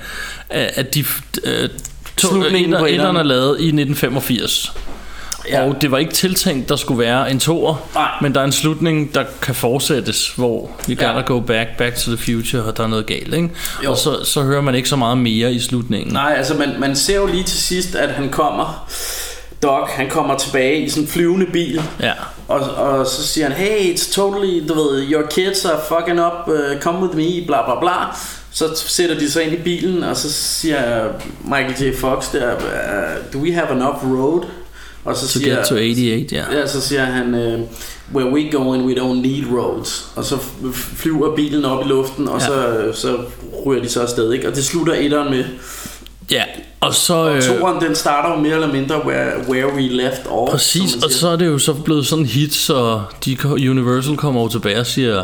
at de uh, Slutningen på etteren. er lavet i 1985. Ja. Og det var ikke tiltænkt, der skulle være en toer, Nej. men der er en slutning, der kan fortsættes, hvor vi Ja. gotta go back, back to the future, og der er noget galt, ikke? Jo. Og så, så hører man ikke så meget mere i slutningen. Nej, altså man, man ser jo lige til sidst, at han kommer... Doc, han kommer tilbage i sådan en flyvende bil. Ja. Og, og så siger han, hey, it's totally, du ved, your kids are fucking up, uh, come with me, bla bla bla. Så sætter de sig ind i bilen, og så siger Michael J. Fox der, uh, do we have enough road? Og så To siger, get to 88, ja. Ja, så siger han, uh, where we going, we don't need roads. Og så flyver bilen op i luften, og Ja. så, så ryger de så afsted, ikke? Og det slutter etteren med. Ja, og så... Og øh, toeren, den starter jo mere eller mindre, where, where we left off. Præcis, og så er det jo så blevet sådan en hit, så de, Universal kommer over tilbage og siger,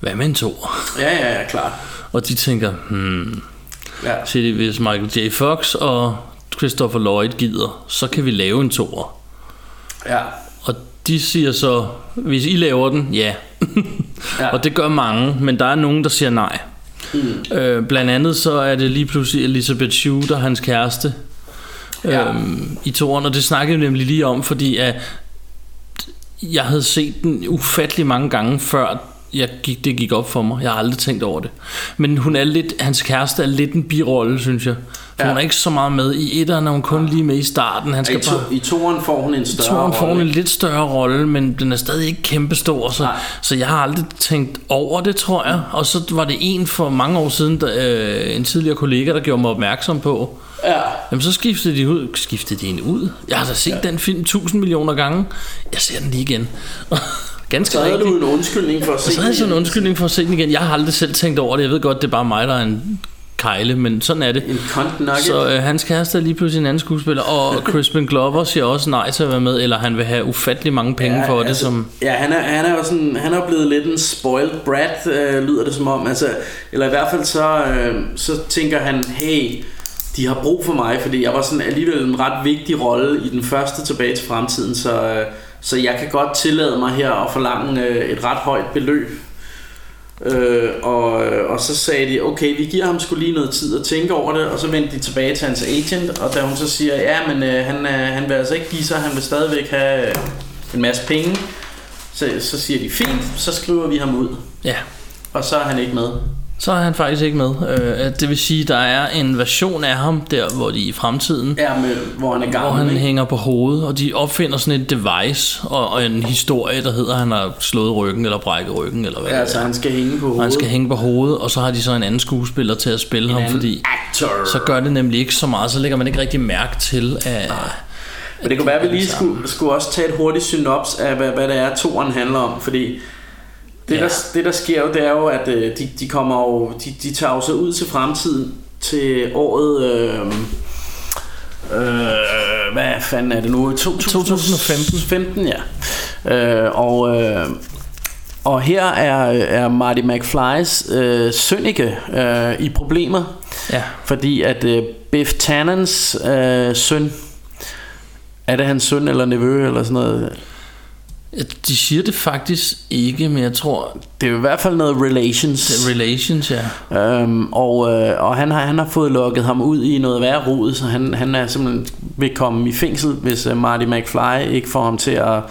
hvad med en toer? Ja, ja, ja, klart. Og de tænker, hmm, Ja. siger de, hvis Michael J. Fox og Christopher Lloyd gider, så kan vi lave en toer. Ja. Og de siger så, hvis I laver den, ja. Ja. og det gør mange, men der er nogen, der siger nej. Mm. Øh, blandt andet så er det lige pludselig Elizabeth Shue, er hans kæreste. Ja. Øhm, I toren, og det snakkede vi nemlig lige om, fordi at jeg havde set den ufattelig mange gange før jeg gik, det gik op for mig. Jeg har aldrig tænkt over det. Men hun er lidt, hans kæreste er lidt en birolle, synes jeg. For Ja. hun er ikke så meget med. I etteren er hun kun lige med i starten. Han I, skal to, bare... I toeren får hun en større Toren får rolle. en lidt større rolle, men den er stadig ikke kæmpestor, så, Nej. så jeg har aldrig tænkt over det, tror jeg. Og så var det en for mange år siden, der, øh, en tidligere kollega, der gjorde mig opmærksom på, Ja. Jamen så skiftede de ud. Skiftede de en ud? Jeg har da set ja. den film tusind millioner gange. Jeg ser den lige igen. Ganske Så havde rigtigt. du en undskyldning for at se Så havde jeg sådan en undskyldning for at se den igen. Jeg har aldrig selv tænkt over det. Jeg ved godt, det er bare mig, der er en kejle, men sådan er det. En. Så øh, hans kæreste er lige pludselig en anden skuespiller, og Crispin Glover siger også nej til at være med, eller han vil have ufattelig mange penge ja, for det, som... Ja, han er, han er jo sådan, han er blevet lidt en spoiled brat, øh, lyder det som om. Altså, eller i hvert fald så, øh, så tænker han, hey, de har brug for mig, fordi jeg var sådan alligevel en ret vigtig rolle i den første tilbage til fremtiden, så, øh, så jeg kan godt tillade mig her at forlange øh, et ret højt beløb. Øh, og, og så sagde de, okay, vi giver ham skulle lige noget tid at tænke over det, og så vendte de tilbage til hans agent, og da hun så siger, ja, men øh, han, øh, han vil altså ikke give sig, han vil stadigvæk have øh, en masse penge, så, så siger de, fint, så skriver vi ham ud, Ja, og så er han ikke med. Så er han faktisk ikke med. Øh, det vil sige, der er en version af ham der, hvor de i fremtiden... Ja, med, hvor han er hvor gammel, han ikke? hænger på hovedet, og de opfinder sådan et device og, og en historie, der hedder, at han har slået ryggen eller brækket ryggen, eller hvad Ja, er. han skal hænge på Og hovedet. han skal hænge på hovedet, og så har de så en anden skuespiller til at spille ham, anden fordi actor. så gør det nemlig ikke så meget, så lægger man ikke rigtig mærke til, at... Men det kunne være, at vi lige skulle, skulle også tage et hurtigt synops af, hvad, hvad det er, toren handler om. Fordi det, Ja. der, det der sker jo, det er jo, at øh, de, de kommer jo, de, de tager jo så ud til fremtiden til året... Øh, øh, hvad fanden er det nu? 2015. 15, ja. Øh, og, øh, og her er, er Marty McFlys øh, Sønneke øh, i problemer. Ja, Fordi at øh, Biff Tannens øh, søn Er det hans søn eller nevø eller sådan noget de siger det faktisk ikke, men jeg tror, Det er i hvert fald noget relations det er relations, ja. Øhm, og, øh, og han har, han har fået lukket ham ud i noget værre rod, så han, han er simpelthen vil komme i fængsel, hvis øh, Marty McFly ikke får ham til at,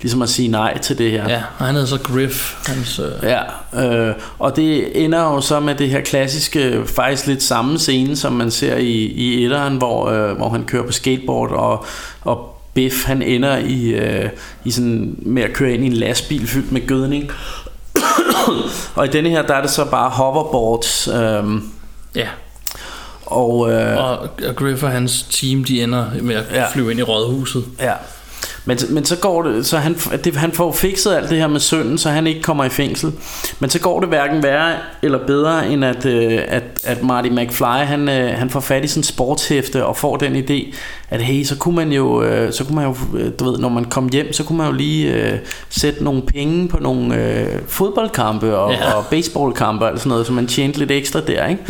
ligesom at sige nej til det her. Ja, og han hedder så Griff, hans... Øh, Ja, øh, og det ender jo så med det her klassiske, faktisk lidt samme scene, som man ser i, i etteren, hvor, øh, hvor han kører på skateboard, og, og Biff han ender i, øh, i sådan, med at køre ind i en lastbil fyldt med gødning. og i denne her, der er det så bare hoverboards, øh, ja. Og, øh, Og, og Griff og hans team, de ender med at Ja. flyve ind i rådhuset. Ja. Men, men så går det, så han, det, han får fikset alt det her med sønnen, så han ikke kommer i fængsel. Men så går det hverken værre eller bedre, end at, øh, at, at Marty McFly, han, øh, han får fat i sådan sportshæfte og får den idé, at hey, så kunne man jo, øh, så kunne man jo du ved, når man kom hjem, så kunne man jo lige øh, sætte nogle penge på nogle øh, fodboldkampe og, ja. Og baseballkampe og sådan noget, så man tjente lidt ekstra der, ikke?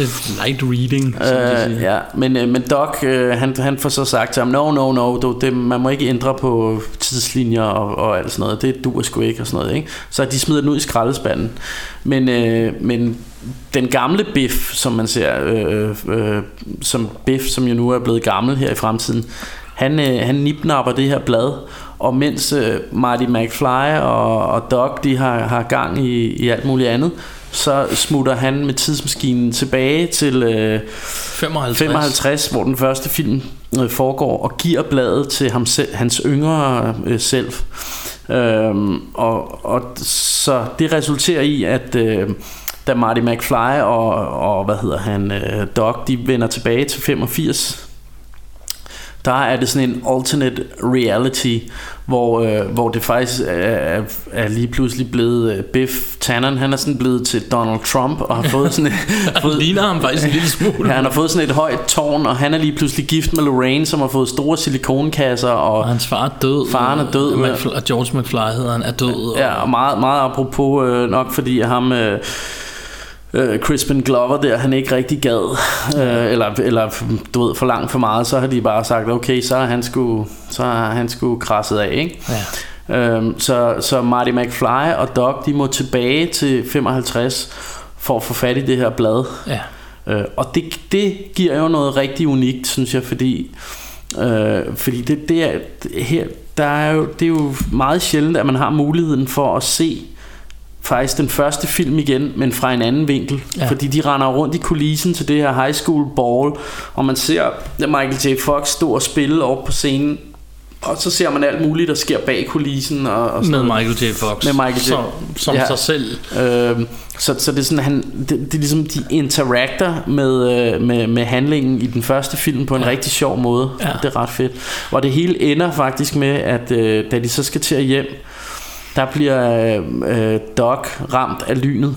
Light reading, Øh, siger. ja, men, øh, men Doc, øh, han, han får så sagt til ham, no, no, no, du, det, man må ikke ændre på tidslinjer og, og alt sådan noget, det duer sgu ikke og sådan noget, ikke? Så de smider den ud i skraldespanden. Men, øh, men den gamle Biff, som man ser, øh, øh, som Biff, som jo nu er blevet gammel her i fremtiden, han, øh, han nipnapper det her blad, og mens øh, Marty McFly og, og Doc, de har, har gang i, i alt muligt andet, så smutter han med tidsmaskinen tilbage til øh, 55. 55, hvor den første film øh, foregår, og giver bladet til ham selv, hans yngre øh, selv. Øhm, og, og så det resulterer i, at øh, da Marty McFly og, og hvad hedder han, øh, Doc, de vender tilbage til 85, der er det sådan en alternate reality, hvor, øh, hvor det faktisk er, er, lige pludselig blevet øh, Biff Tannen, han er sådan blevet til Donald Trump og har fået sådan Han fået, ligner ham faktisk en lille smule. Ja, han har fået sådan et højt tårn, og han er lige pludselig gift med Lorraine, som har fået store silikonkasser, og, Og hans far er død. Faren er død, Og og George McFly hedder han, er død. ja, og meget, meget apropos øh, nok, fordi ham... Øh, øh, Crispin Glover der, han ikke rigtig gad, øh, eller, eller du ved, for langt for meget, så har de bare sagt, okay, så er han sgu, så er han sgu krasset af, ikke? Ja. Øhm, så, så Marty McFly og Doc, de må tilbage til 55 for at få fat i det her blad. Ja. Øh, og det, det giver jo noget rigtig unikt, synes jeg, fordi, øh, fordi det, det er, her, der er jo, det er jo meget sjældent, at man har muligheden for at se faktisk den første film igen, men fra en anden vinkel. Ja. Fordi de render rundt i kulissen til det her high school ball, og man ser Michael J. Fox stå og spille op på scenen, og så ser man alt muligt, der sker bag kulissen. Og, og sådan Med. Michael J. Fox. Med Michael J. Som, som Ja. sig selv. Øhm, så, så det er sådan, han, det, det er ligesom, de interacter med, øh, med, med handlingen i den første film på en ja. rigtig sjov måde. Ja. Det er ret fedt. Hvor det hele ender faktisk med, at øh, da de så skal til at hjem, der bliver øh, Doc ramt af lynet.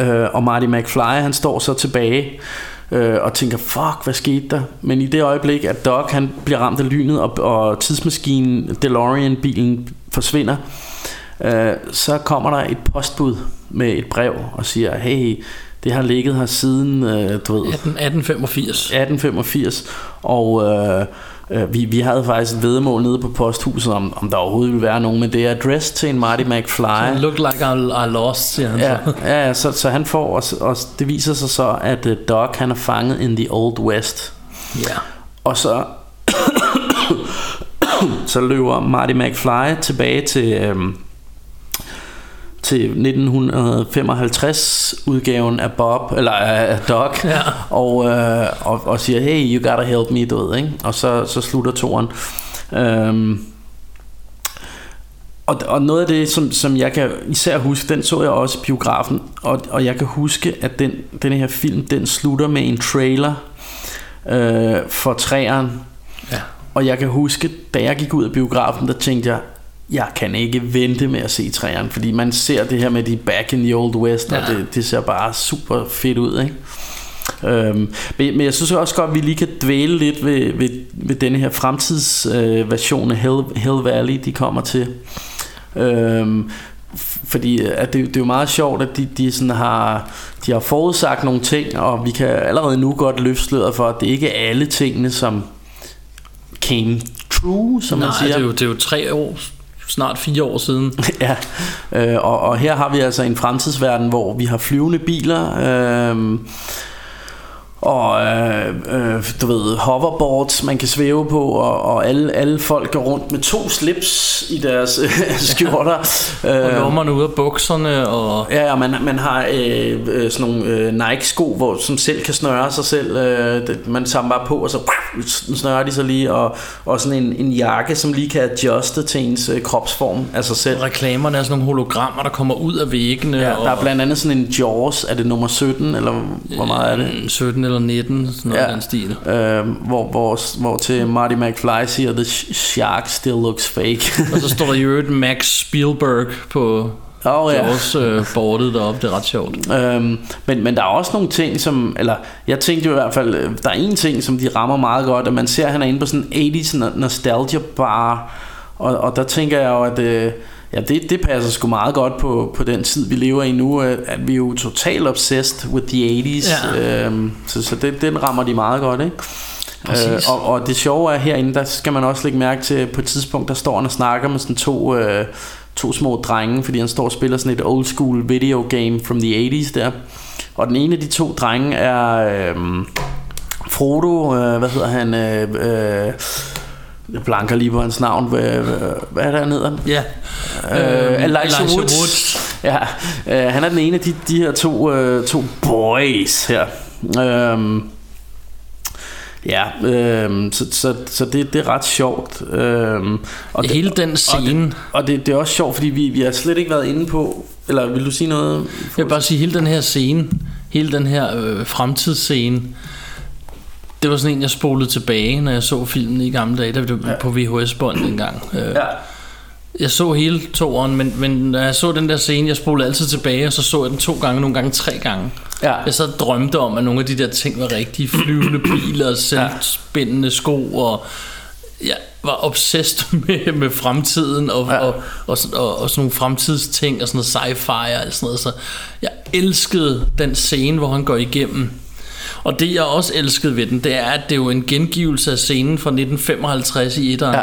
Øh, og Marty McFly, han står så tilbage øh, og tænker, fuck, hvad skete der? Men i det øjeblik, at Doc han bliver ramt af lynet, og, og tidsmaskinen, DeLorean-bilen forsvinder, øh, så kommer der et postbud med et brev og siger, hey, det har ligget her siden, øh, du ved, 18, 1885. 1885, og øh, øh, vi, vi havde faktisk et vedmål nede på posthuset, om, om der overhovedet ville være nogen, men det er adress til en Marty McFly. Look like I, I lost, siger han Ja, så. ja, så, så han får, og, og det viser sig så, at uh, Doc han er fanget in the old west. Ja. Og så, så løber Marty McFly tilbage til, øhm, til 1955 udgaven af Bob eller af Doc Ja. og, øh, og, og siger hey you gotta help me du ved, ikke? og så, så slutter toren øhm, og, og noget af det som, som jeg kan især huske Den så jeg også i biografen Og, og jeg kan huske at den, den her film Den slutter med en trailer øh, For træeren Ja. Og jeg kan huske Da jeg gik ud af biografen Der tænkte jeg jeg kan ikke vente med at se træerne Fordi man ser det her med de back in the old west ja. Og det, det ser bare super fedt ud ikke? Øhm, men, men jeg synes også godt at vi lige kan dvæle lidt ved, ved, ved denne her fremtidsversion øh, af Hell, Hell Valley De kommer til Øhm, fordi at det, det er jo meget sjovt at de, de sådan har de har forudsagt nogle ting og vi kan allerede nu godt løfte for at det ikke er alle tingene som came true som Nej, man siger det er, jo, det er jo tre år, snart fire år siden. ja, øh, og, og her har vi altså en fremtidsverden, hvor vi har flyvende biler, øh, og øh, øh, du ved, hoverboards, man kan svæve på, og, og alle, alle folk går rundt med to slips i deres øh, skjorter. Og Øh, lommerne ud af bukserne, og Ja, ja man, man har øh, øh, sådan nogle øh, Nike-sko, hvor, som selv kan snøre sig selv. Øh, det, man tager bare på, og så snører de sig lige. Og, og sådan en, en jakke, som lige kan adjuste til ens øh, kropsform af sig selv. reklamerne er sådan nogle hologrammer, der kommer ud af væggene. Ja, og, der er blandt andet sådan en Jaws, er det nummer 17, eller hvor meget er det? Mm, 17 eller 19, sådan noget ja. den stil. Øh, hvor, hvor, hvor til Marty McFly siger, The sh- shark still looks fake. Og så står der i øvrigt Max Spielberg på oh, ja. også øh, bordet deroppe. Det er ret sjovt. Øhm, men, men der er også nogle ting, som... Eller, jeg tænkte jo i hvert fald... øh, Der er en ting, som de rammer meget godt, at man ser, at han er inde på sådan en 80's no- nostalgia bar. Og, og der tænker jeg jo, at... Øh, Ja, det, det passer sgu meget godt på, på den tid, vi lever i nu, at, vi er jo totalt obsessed with the 80s. Ja. Øhm, så så det, den rammer de meget godt, ikke? Præcis. Øh, og, og det sjove er herinde, der skal man også lægge mærke til, på et tidspunkt, der står han og snakker med sådan to, øh, to små drenge, fordi han står og spiller sådan et old school video game from the 80s der. Og den ene af de to drenge er øh, Frodo, øh, hvad hedder han, øh, øh, jeg blanker lige på hans navn, hvad, hvad, er det, han hedder? Ja. Øh, Øhm, Elijah, Elijah Woods. Woods. Ja, øh, han er den ene af de, de her to, øh, to boys her. Øhm, ja, øhm, så, så, så det, det er ret sjovt. Øhm, og det, Hele den og scene. det, og det, det er også sjovt, fordi vi, vi har slet ikke været inde på, eller vil du sige noget? Jeg vil bare sige, hele den her scene, hele den her øh, fremtidsscene, det var sådan en, jeg spolede tilbage, når jeg så filmen i gamle dage, da vi var på VHS-bånd engang. Øh, Ja. Jeg så hele toeren, men, men når jeg så den der scene, jeg spolede altid tilbage, og så så jeg den to gange, nogle gange tre gange. Ja. Jeg sad og drømte om, at nogle af de der ting var rigtige. Flyvende biler, selvspændende sko, og jeg var obsessed med, med fremtiden, og, Ja. ja. og, og, og, og, sådan nogle fremtidsting, og sådan noget sci-fi og sådan noget. Så jeg elskede den scene, hvor han går igennem. Og det jeg også elskede ved den, det er, at det er jo en gengivelse af scenen fra 1955 i etteren. Ja.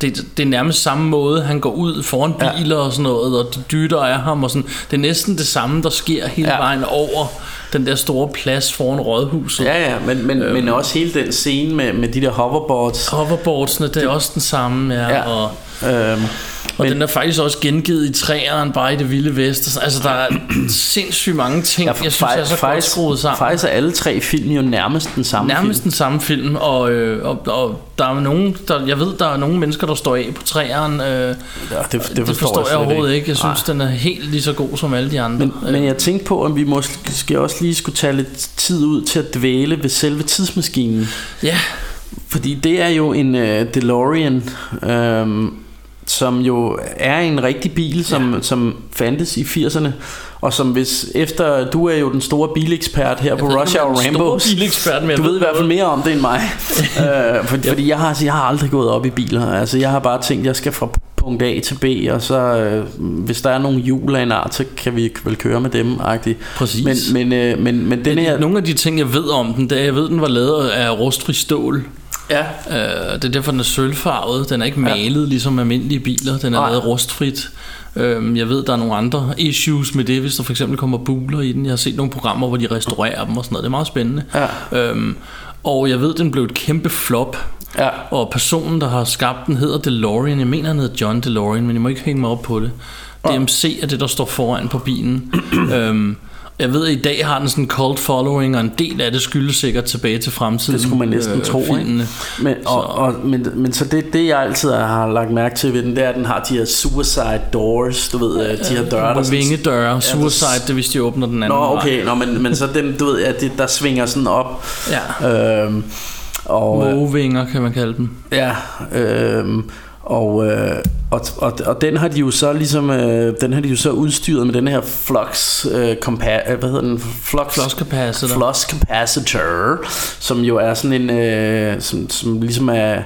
Det, det er nærmest samme måde, han går ud foran biler og sådan noget, og de dytter af ham og sådan. Det er næsten det samme, der sker hele Ja. ja. vejen over den der store plads foran rådhuset. Ja, ja, men, men, øhm. men også hele den scene med, med de der hoverboards. Hoverboardsene, det er også den samme, ja. Ja. ja. Og, Øhm, og men- den er faktisk også gengivet i træeren, bare i det vilde vest. Altså, der er sindssygt mange ting, ja, ja, jeg synes, er så godt skruet sammen. Faktisk er alle tre film jo nærmest den samme Nærmest film. den samme film, og, øh, og, og der er nogen, der, jeg ved, der er nogle mennesker, der står af på træeren. Øh, Ja, det, det, forstår, det forstår jeg, overhovedet ikke. Jeg synes, Nej. den er helt lige så god som alle de andre. Men, men jeg tænkte på, om vi måske også lige skulle tage lidt tid ud til at dvæle ved selve tidsmaskinen. ja, Fordi det er jo en uh, DeLorean, øhm, som jo er en rigtig bil, som, ja. som fandtes i 80'erne. Og som hvis efter, du er jo den store bilekspert her på ved ikke, Rush Hour jeg Rambo. jeg Du ved i hvert fald mere om det end mig. øh, for, fordi jeg har, jeg har aldrig gået op i biler. Altså jeg har bare tænkt, jeg skal fra punkt A til B, og så øh, hvis der er nogle hjul af en art, så kan vi vel køre med dem. -agtigt. Præcis. Men, men, øh, men, men den her... nogle af de ting, jeg ved om den, det er, jeg ved, den var lavet af rustfri stål. Ja, Øh, det er derfor, den er sølvfarvet. Den er ikke malet, ligesom almindelige biler. Den er Nej. lavet rustfrit. Øhm, jeg ved, der er nogle andre issues med det, hvis der for eksempel kommer buler i den. Jeg har set nogle programmer, hvor de restaurerer dem og sådan noget. Det er meget spændende. Ja. Øhm, og jeg ved, den blev et kæmpe flop. ja. Og personen, der har skabt den, hedder DeLorean. Jeg mener, han hedder John DeLorean, men jeg må ikke hænge mig op på det. DMC er det, der står foran på bilen. øhm, jeg ved, at i dag har den sådan en cult following, og en del af det skyldes sikkert tilbage til fremtiden. Det skulle man næsten øh, tro, filmene. ikke? Men, og, og, men, men så det, det jeg altid har lagt mærke til ved den, det er, at den har de her suicide doors, du ved, øh, de her døre, der Vingedøre, suicide, det er, hvis de åbner den anden Nå, vej. okay, nå, men, men så dem, du ved, at det, der svinger sådan op. Ja. Øhm, og, Mågevinger, kan man kalde dem. ja, øhm, og, øh, og, og, og den har de jo så ligesom øh, den har de jo så udstyret med den her flux øh, compa- øh, hvad hedder den? Flux Flux capacitor. flux capacitor som jo er sådan en øh, som, som ligesom er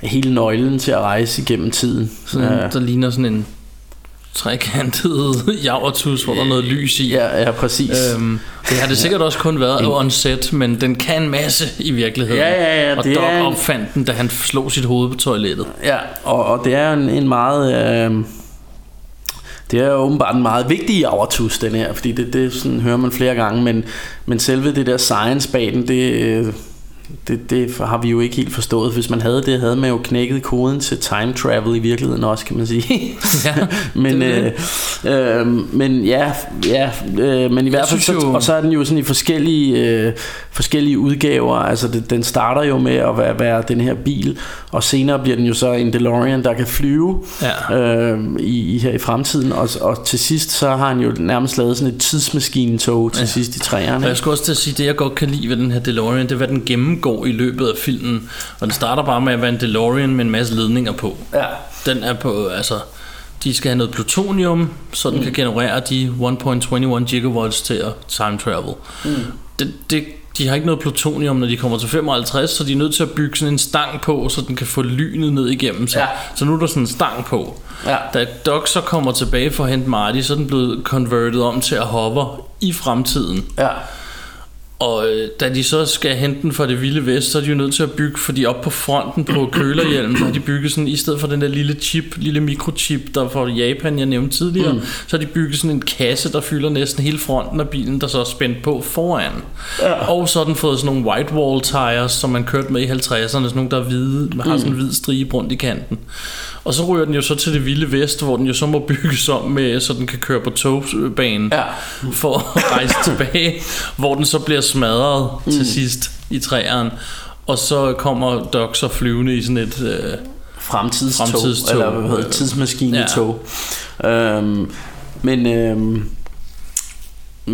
hele nøglen til at rejse igennem tiden. Sådan, en, der ligner sådan en trekantet javertus, hvor der er noget lys i. ja, ja præcis Øhm, det har det sikkert også kun været on set, men den kan en masse i virkeligheden. Ja, ja, ja, Og Doc er en- opfandt den, da han slog sit hoved på toilettet. Ja, og, og det er en, en meget... Øh, det er jo åbenbart en meget vigtig avertus, den her, fordi det, det sådan, hører man flere gange, men, men selve det der science bag den, det, øh, det, det har vi jo ikke helt forstået. Hvis man havde det, havde man jo knækket koden til time travel i virkeligheden også, kan man sige. Ja, men, det er øh, øh, men ja, ja øh, men i hvert fald, så, jo- og så er den jo sådan i forskellige, øh, forskellige udgaver. Altså det, den starter jo med at være, være den her bil, og senere bliver den jo så en DeLorean, der kan flyve Ja. øh, i, i, her i fremtiden. Og, og til sidst, så har han jo nærmest lavet sådan et tidsmaskinetog til ja. sidst i træerne. Og jeg skulle også til at sige, det jeg godt kan lide ved den her DeLorean, det er, hvad den gennemgår i løbet af filmen. Og den starter bare med at være en DeLorean med en masse ledninger på. Ja. Den er på, altså, de skal have noget plutonium, så den mm. kan generere de 1.21 gigawatts til at time travel. Mm. Det, det, de har ikke noget plutonium, når de kommer til 55, så de er nødt til at bygge sådan en stang på, så den kan få lynet ned igennem sig. Ja. Så nu er der sådan en stang på. Ja. Da Doc så kommer tilbage for at hente Marty, så er den blevet converted om til at hover i fremtiden. Ja. Og øh, da de så skal hente den fra det vilde vest, så er de jo nødt til at bygge, fordi op på fronten på kølerhjelmen, så har de bygget sådan, i stedet for den der lille chip, lille mikrochip, der fra Japan, jeg nævnte tidligere, mm. så har de bygget sådan en kasse, der fylder næsten hele fronten af bilen, der så er spændt på foran. Ja. Og så har den fået sådan nogle white wall tires, som man kørte med i 50'erne, sådan nogle, der er hvide, har sådan en hvid stribe rundt i kanten. Og så ryger den jo så til det vilde vest, hvor den jo så må bygges om med, så den kan køre på togbanen Ja. for at rejse tilbage, hvor den så bliver smadret mm. til sidst i træerne. Og så kommer Doc så flyvende i sådan et... Øh, fremtidstog, Fremtidstog. eller hvad hedder det, tidsmaskinetog. Ja. Øhm, men øhm,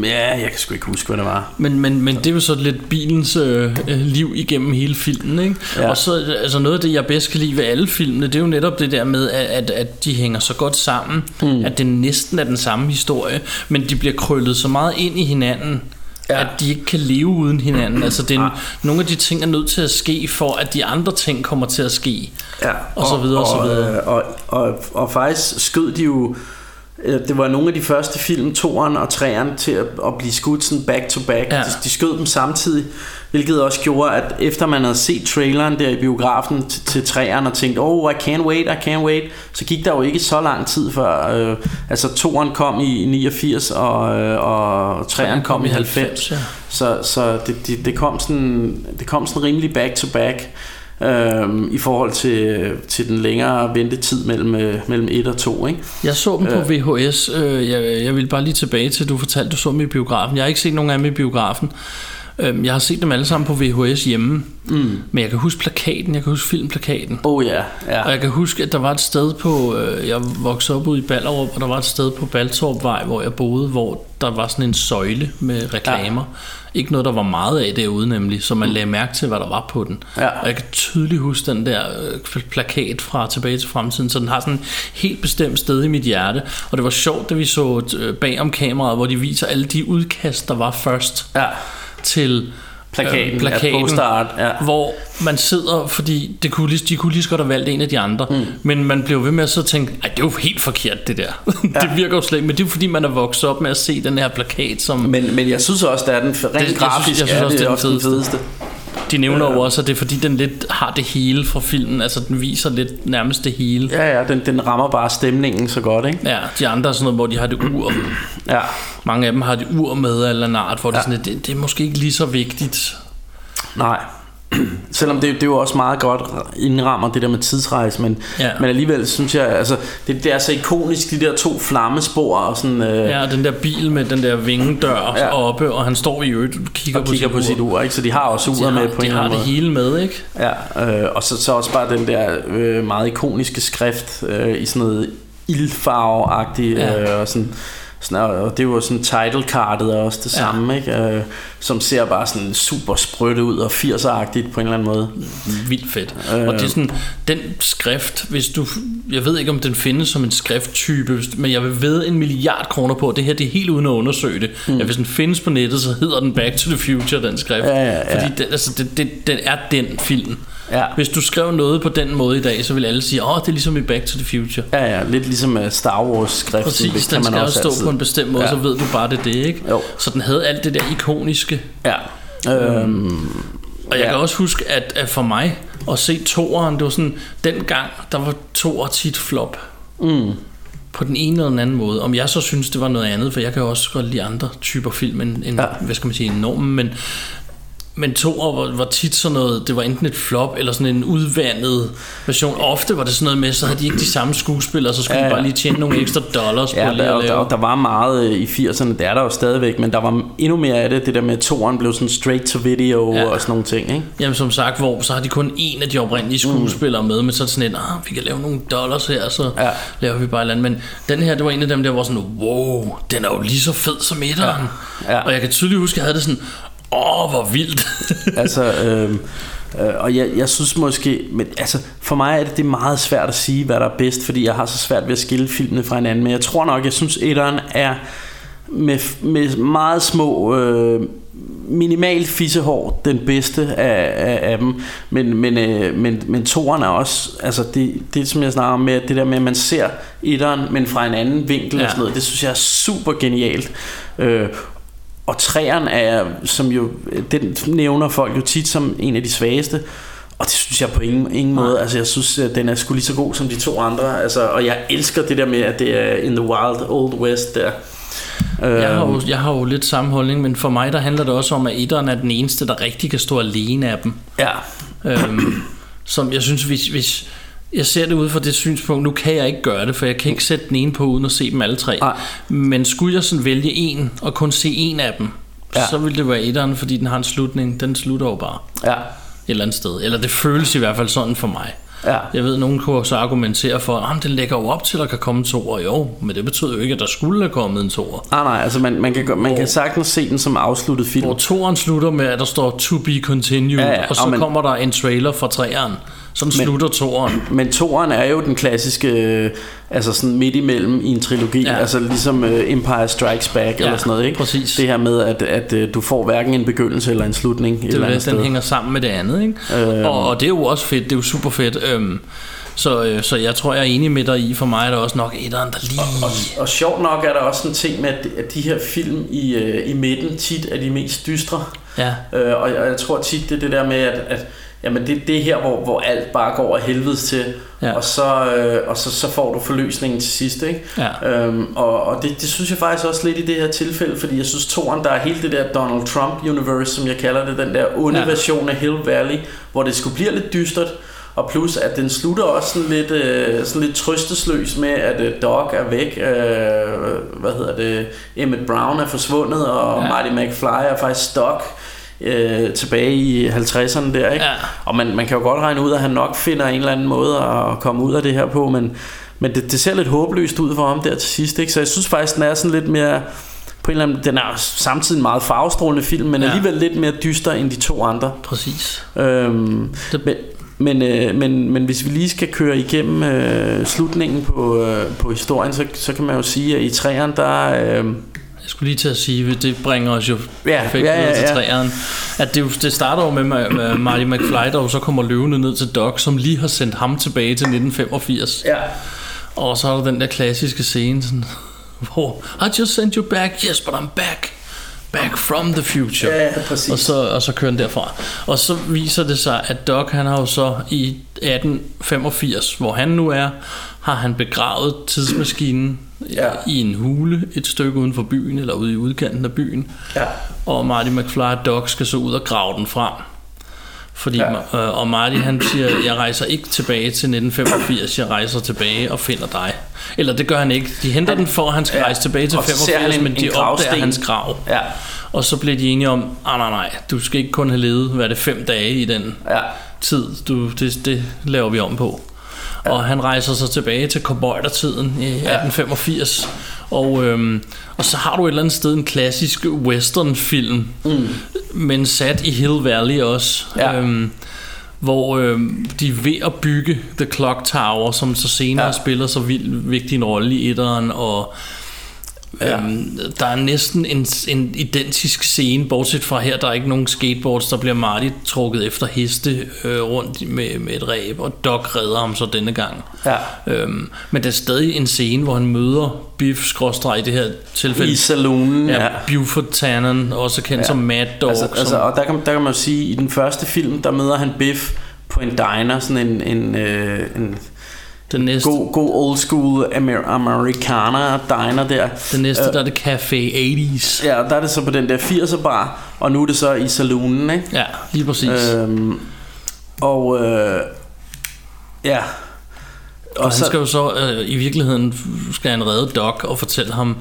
ja, jeg kan sgu ikke huske, hvad det var. men, men, men det er jo så lidt bilens øh, øh, liv igennem hele filmen, ikke? Ja. Ja. Og så altså noget af det, jeg bedst kan lide ved alle filmene, det er jo netop det der med, at, at, de hænger så godt sammen, mm. at det næsten er den samme historie, men de bliver krøllet så meget ind i hinanden, Ja. ja. at de ikke kan leve uden hinanden. Altså det er en, nogle af de ting er nødt til at ske, for at de andre ting kommer til at ske. Ja, Og så videre, og så videre. Og, og, og, og faktisk skød de jo det var nogle af de første film, toeren og treeren, til at, at blive skudt sådan back to back. Ja. De, de skød dem samtidig, hvilket også gjorde, at efter man havde set traileren der i biografen til, til treeren og tænkt, oh, I can't wait, I can't wait, så gik der jo ikke så lang tid før, øh, altså toeren kom i 89, og, øh, og treeren kom i 90. ja. Så, så det, det, det, kom sådan, det kom sådan rimelig back to back øhm, i forhold til, til den længere ventetid mellem, øh, mellem 1 og 2. Ikke? Jeg så dem på VHS. Øh, jeg, jeg vil bare lige tilbage til, du fortalte, du så dem i biografen. Jeg har ikke set nogen af dem i biografen. Øh, Jeg har set dem alle sammen på VHS hjemme. Mm. Men jeg kan huske plakaten, jeg kan huske filmplakaten. Oh ja, ja. Og jeg kan huske, at der var et sted på, øh, jeg voksede op ude i Ballerup, og der var et sted på Baltorpvej, hvor jeg boede, hvor der var sådan en søjle med reklamer. Ja. Ikke noget, der var meget af derude nemlig, så man lagde mærke til, hvad der var på den. Ja. Og jeg kan tydeligt huske den der øh, plakat fra Tilbage til Fremtiden, så den har sådan et helt bestemt sted i mit hjerte. Og det var sjovt, da vi så øh, bag om kameraet, hvor de viser alle de udkast, der var først ja. til Plakaten, ja, poster art, ja. hvor man sidder, fordi det kunne lige, de kunne lige så godt have valgt en af de andre, mm. men man blev ved med at så tænke, ej, det er jo helt forkert det der. Ja. det virker jo slet ikke, men det er jo fordi, man er vokset op med at se den her plakat, som Men, men jeg synes også, der er den rent jeg synes- grafisk, jeg synes er også, det det er den den fedeste. De nævner jo også, at det er fordi, den lidt har det hele fra filmen, altså den viser lidt nærmest det hele. Ja, ja, den, den rammer bare stemningen så godt, ikke? Ja, de andre er sådan noget, hvor de har det ur. Ja. Mange af dem har det ur med eller en art, hvor ja. det, sådan, det, det er måske ikke lige så vigtigt. Nej. Selvom det, det jo også meget godt indrammer det der med tidsrejse, men, Ja. men alligevel synes jeg, altså, det, det er så ikonisk, de der to flammespor og sådan, øh, Ja, den der bil med den der vingedør Ja. oppe, og han står i øvrigt og kigger, og kigger på sit ur, ikke? Så de har også uret med på de en har det anden måde. hele med, ikke? Ja, øh, og så, så også bare den der øh, meget ikoniske skrift øh, i sådan noget ildfarve-agtigt, Ja. øh, og sådan, sådan, og det jo sådan title cardet er også det Ja. samme, ikke? Øh, som ser bare sådan super sprødt ud og 80'er-agtigt på en eller anden måde. Vildt fedt. Øh. Og det er sådan, den skrift, hvis du, jeg ved ikke om den findes som en skrifttype, men jeg vil ved en milliard kroner på, at det her det er helt uden at undersøge det. Mm. At hvis den findes på nettet, så hedder den Back to the Future, den skrift. Ja, ja, ja. Fordi det, altså, det, det, den er den film. Ja. Hvis du skrev noget på den måde i dag, så vil alle sige, åh, det er ligesom i Back to the Future. Ja, ja, lidt ligesom øh, Star Wars-skriften. Præcis, det kan den skal også stå altid- på en bestemt måde, Ja. så ved du bare, det det, ikke? Jo. Så den havde alt det der ikoniske. Ja. Øhm, Og jeg Ja. kan også huske, at, at for mig at se toeren, det var sådan, dengang, der var toer tit flop. mm, På den ene eller den anden måde. Om jeg så synes, det var noget andet, for jeg kan også godt lide andre typer film end, end Ja. hvad skal man sige, en norm, men men to var, var tit sådan noget, det var enten et flop eller sådan en udvandet version. Ofte var det sådan noget med, så havde de ikke de samme skuespillere, så skulle ja, Ja, ja. ja. de bare lige tjene nogle ekstra dollars på Ja, lige der, at der, der var meget øh, i 80'erne, det er der jo stadigvæk, men der var endnu mere af det, det der med, at toeren blev sådan straight to video Ja. ja. og sådan nogle ting, ikke? Jamen som sagt, hvor så har de kun en af de oprindelige skuespillere mm. med, men så sådan en, ah, vi kan lave nogle dollars her, så ja. Ja. laver vi bare et eller andet. Men den her, det var en af dem der, hvor sådan, wow, den er jo lige så fed som etteren. Ja. Og jeg kan tydeligt huske, at jeg havde det sådan, åh, hvor vildt. altså, øh, øh, og jeg, jeg synes måske, men altså, for mig er det, det er meget svært at sige, hvad der er bedst, fordi jeg har så svært ved at skille filmene fra hinanden, men jeg tror nok, jeg synes, etteren er med, med meget små øh, minimal fissehår den bedste af, af, af dem men, men, øh, men, men toeren er også altså det, det som jeg snakker om med det der med at man ser etteren men fra en anden vinkel. Ja. og sådan noget det synes jeg er super genialt øh, og træeren er som jo den nævner folk jo tit som en af de svageste. Og det synes jeg på ingen, ingen måde Altså jeg synes at den er sgu lige så god som de to andre altså, Og jeg elsker det der med At det er in the wild old west der. Jeg har, jo, Øhm, jeg har jo lidt samme holdning, men for mig der handler det også om, at etteren er den eneste, der rigtig kan stå alene af dem. Ja. Øhm, som jeg synes, hvis, hvis jeg ser det ud fra det synspunkt, nu kan jeg ikke gøre det, for jeg kan ikke sætte den ene på uden at se dem alle tre. Nej. Men skulle jeg sådan vælge en og kun se en af dem, ja. Så ville det være etteren, fordi den har en slutning. Den slutter jo bare Ja et eller andet sted. Eller det føles i hvert fald sådan for mig. Ja. Jeg ved, nogen kunne så argumentere for, at den lægger jo op til, at der kan komme en toer. Jo, men det betyder jo ikke, at der skulle have kommet en toer. Nej, nej, altså man, man, kan, man kan sagtens se den som afsluttet film. Hvor toeren slutter med, at der står to be continued, Ja, ja, og så og man- kommer der en trailer fra treeren. Sådan Men- slutter toeren. Men toeren er jo den klassiske, øh, altså sådan midt imellem i en trilogi, Ja. altså ligesom øh, Empire Strikes Back Ja, eller sådan noget, ikke? præcis. Det her med, at, at øh, du får hverken en begyndelse eller en slutning et Det eller er andet det, sted. den hænger sammen med det andet, ikke? Øhm. Og, og det er jo også fedt, det er jo super fedt. Øhm, så, øh, så jeg tror, jeg er enig med dig i. For mig er der også nok etteren, der lige... Og, og sjovt nok er der også en ting med, at at de her film i, øh, i midten tit er de mest dystre. Ja, Øh, og, jeg, og jeg tror tit, det er det der med, at, at jamen det, det er her, hvor, hvor alt bare går af helvedes til, Ja. og, så, øh, og så, så får du forløsningen til sidst. Ikke? Ja. Øhm, og og det, det synes jeg faktisk også lidt i det her tilfælde, fordi jeg synes, toren, der er hele det der Donald Trump-universe, som jeg kalder det, den der onde Ja. version af Hill Valley, hvor det skulle blive lidt dystert, og plus at den slutter også sådan lidt, øh, sådan lidt trøstesløs med at øh, Doc er væk øh, hvad hedder det Emmett Brown er forsvundet og Ja. Marty McFly er faktisk Doc øh, tilbage i 50'erne der ikke? Ja. og man, man kan jo godt regne ud at han nok finder en eller anden måde at komme ud af det her på men, men det, det ser lidt håbløst ud for ham der til sidst ikke? så jeg synes faktisk den er sådan lidt mere på en eller anden, den er samtidig en meget farvestrålende film men Ja. alligevel lidt mere dyster end de to andre præcis. Øhm, Det- men, men, øh, men, men hvis vi lige skal køre igennem øh, slutningen på, øh, på historien, så, så kan man jo sige, at i træerne, der... Øh, Jeg skulle lige til at sige, det bringer os jo Ja, perfekt ja, ja, videre til ja. træeren. At det, jo- det starter jo med, med Marty McFly, der jo så kommer løvende ned til Doc, som lige har sendt ham tilbage til 1985. ja. Og så er der den der klassiske scene, sådan, hvor I just sent you back, yes, but I'm back. Back from the future. Ja, ja, præcis. Og så, og så kører den derfra. Og så viser det sig, at Doc, han har jo så i 1885, hvor han nu er, har han begravet tidsmaskinen Ja. i en hule et stykke uden for byen, eller ude i udkanten af byen. Ja. Og Marty McFly og Doc skal så ud og grave den frem. Fordi, Ja. øh, og Marty han siger, jeg rejser ikke tilbage til 1985, jeg rejser tilbage og finder dig. Eller det gør han ikke. De henter han, den for, at han skal Ja. rejse tilbage til Og så ser 85, han en- men de en opdager gravsten. hans grav. Ja. Og så bliver de enige om, ah, nej, nej, du skal ikke kun have levet, hvad er det, fem dage i den Ja. tid, du, det, det laver vi om på. Og han rejser så tilbage til cowboydertiden i 1885. Og, øhm, og så har du et eller andet sted en klassisk westernfilm, mm. men sat i Hill Valley også. Ja. Øhm, hvor øhm, de er ved at bygge The Clock Tower, som så senere Ja. spiller så vild, vigtig en rolle i etteren, og Ja. Øhm, der er næsten en, en identisk scene, bortset fra her, der er ikke nogen skateboards, der bliver Marty trukket efter heste øh, rundt med, med et ræb, og Doc redder ham så denne gang. Ja. Øhm, men der er stadig en scene, hvor han møder Biff skråstreg i det her tilfælde. I saloonen, ja, ja. Buford Tannen, også kendt ja. som Mad Dog. Altså, som, altså, og der kan, der kan man jo sige, at i den første film, der møder han Biff på en diner, sådan en, en, øh, en Den næste, God, god old school Amer- Americana diner der. den næste der er det Café 80's. Ja, der er det så på den der 80'er bar, og nu er det så i saloonen, ikke? Ja, lige præcis. Øhm, og øh, ja. Og han skal jo så øh, i virkeligheden skal han redde Doc og fortælle ham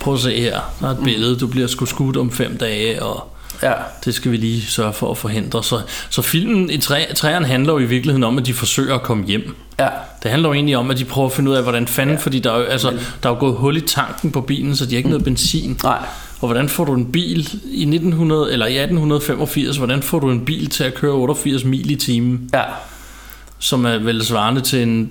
prøv at se her, der er et billede, du bliver sgu skudt om fem dage og ja, det skal vi lige sørge for at forhindre. Så, så filmen i træ, træerne handler jo i virkeligheden om, at de forsøger at komme hjem. ja, Det handler jo egentlig om, at de prøver at finde ud af, hvordan fanden, ja. fordi der er, jo, altså, der er jo gået hul i tanken på bilen, så de har ikke noget benzin. nej. Og hvordan får du en bil i 1900 eller i 1885, hvordan får du en bil til at køre 88 mil i timen, Ja, som er vel svarende til en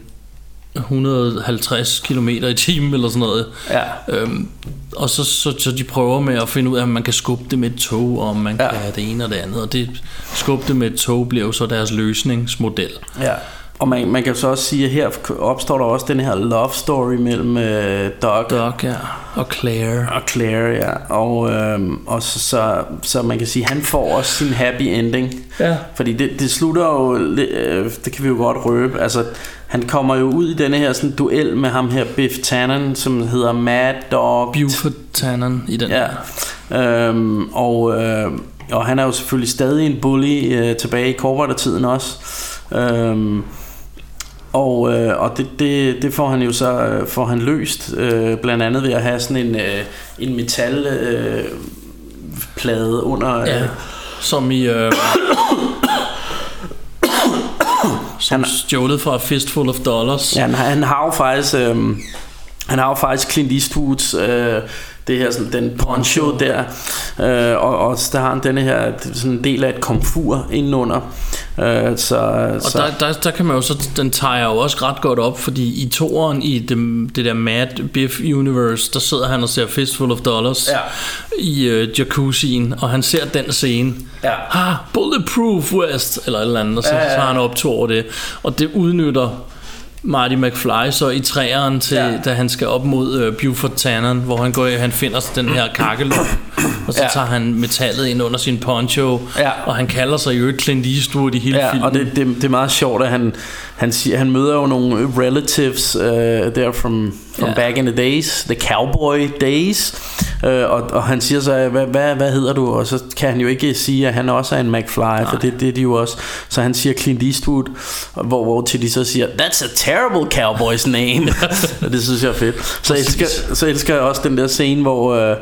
150 km i timen eller sådan noget. ja, Øhm, og så, så, så de prøver med at finde ud af, om man kan skubbe det med et tog, og om man Ja. kan have det ene og det andet. Og det skubbe det med et tog bliver jo så deres løsningsmodel. ja. Og man, man kan så også sige, at her opstår der også den her love story mellem øh, Doc Doc, ja. Og Claire. og Claire, ja. Og, øhm, og så, så, så man kan sige, at han får også sin happy ending. Ja. Fordi det, det slutter jo, øh, det kan vi jo godt røbe, altså han kommer jo ud i denne her sådan duel med ham her Biff Tannen, som hedder Mad Dog. Buford Tannen i den Ja. Øhm, og, øh, og han er jo selvfølgelig stadig en bully øh, tilbage i korportertiden også. Øhm, og, øh, og det, det, det får han jo så øh, får han løst øh, blandt andet ved at have sådan en øh, en metal øh, plade under øh, Ja. Som i... Øh, som Han- stjålet fra Fistful of Dollars. Ja, han, har- han har jo faktisk øh, han har jo faktisk Clint Eastwoods øh, det her sådan den poncho der øh, og, og så der har han denne her sådan del af et komfur indenunder øh, så, Og så der, der, der kan man jo så, den tager jo også ret godt op, fordi i toeren i det, det der Mad Biff Universe, der sidder han og ser Fistful of Dollars Ja. i øh, jacuzzien, og han ser den scene. Ja. Ah, Bulletproof West, eller et eller andet, og så, Ja, ja, ja. så har han optog over det. Og det udnytter Marty McFly så i træeren til, Ja. da han skal op mod øh, Buford Tannen, hvor han går, han finder den her kakkelup, og så ja. tager han metallet ind under sin poncho, Ja. og han kalder sig jo Clint Eastwood i hele Ja, filmen. og det, det, det er meget sjovt, at han, han, siger, han møder jo nogle relatives uh, der from, from Ja. back in the days, the cowboy days, uh, og, og han siger så, hvad, hvad, hvad hedder du? Og så kan han jo ikke sige, at han også er en McFly, Nej. for det, det er de jo også. Så han siger Clint Eastwood, hvor, hvor til de så siger, that's a terrible cowboy's name. og det synes jeg er fedt. Så elsker, så elsker jeg også den der scene, hvor... Uh,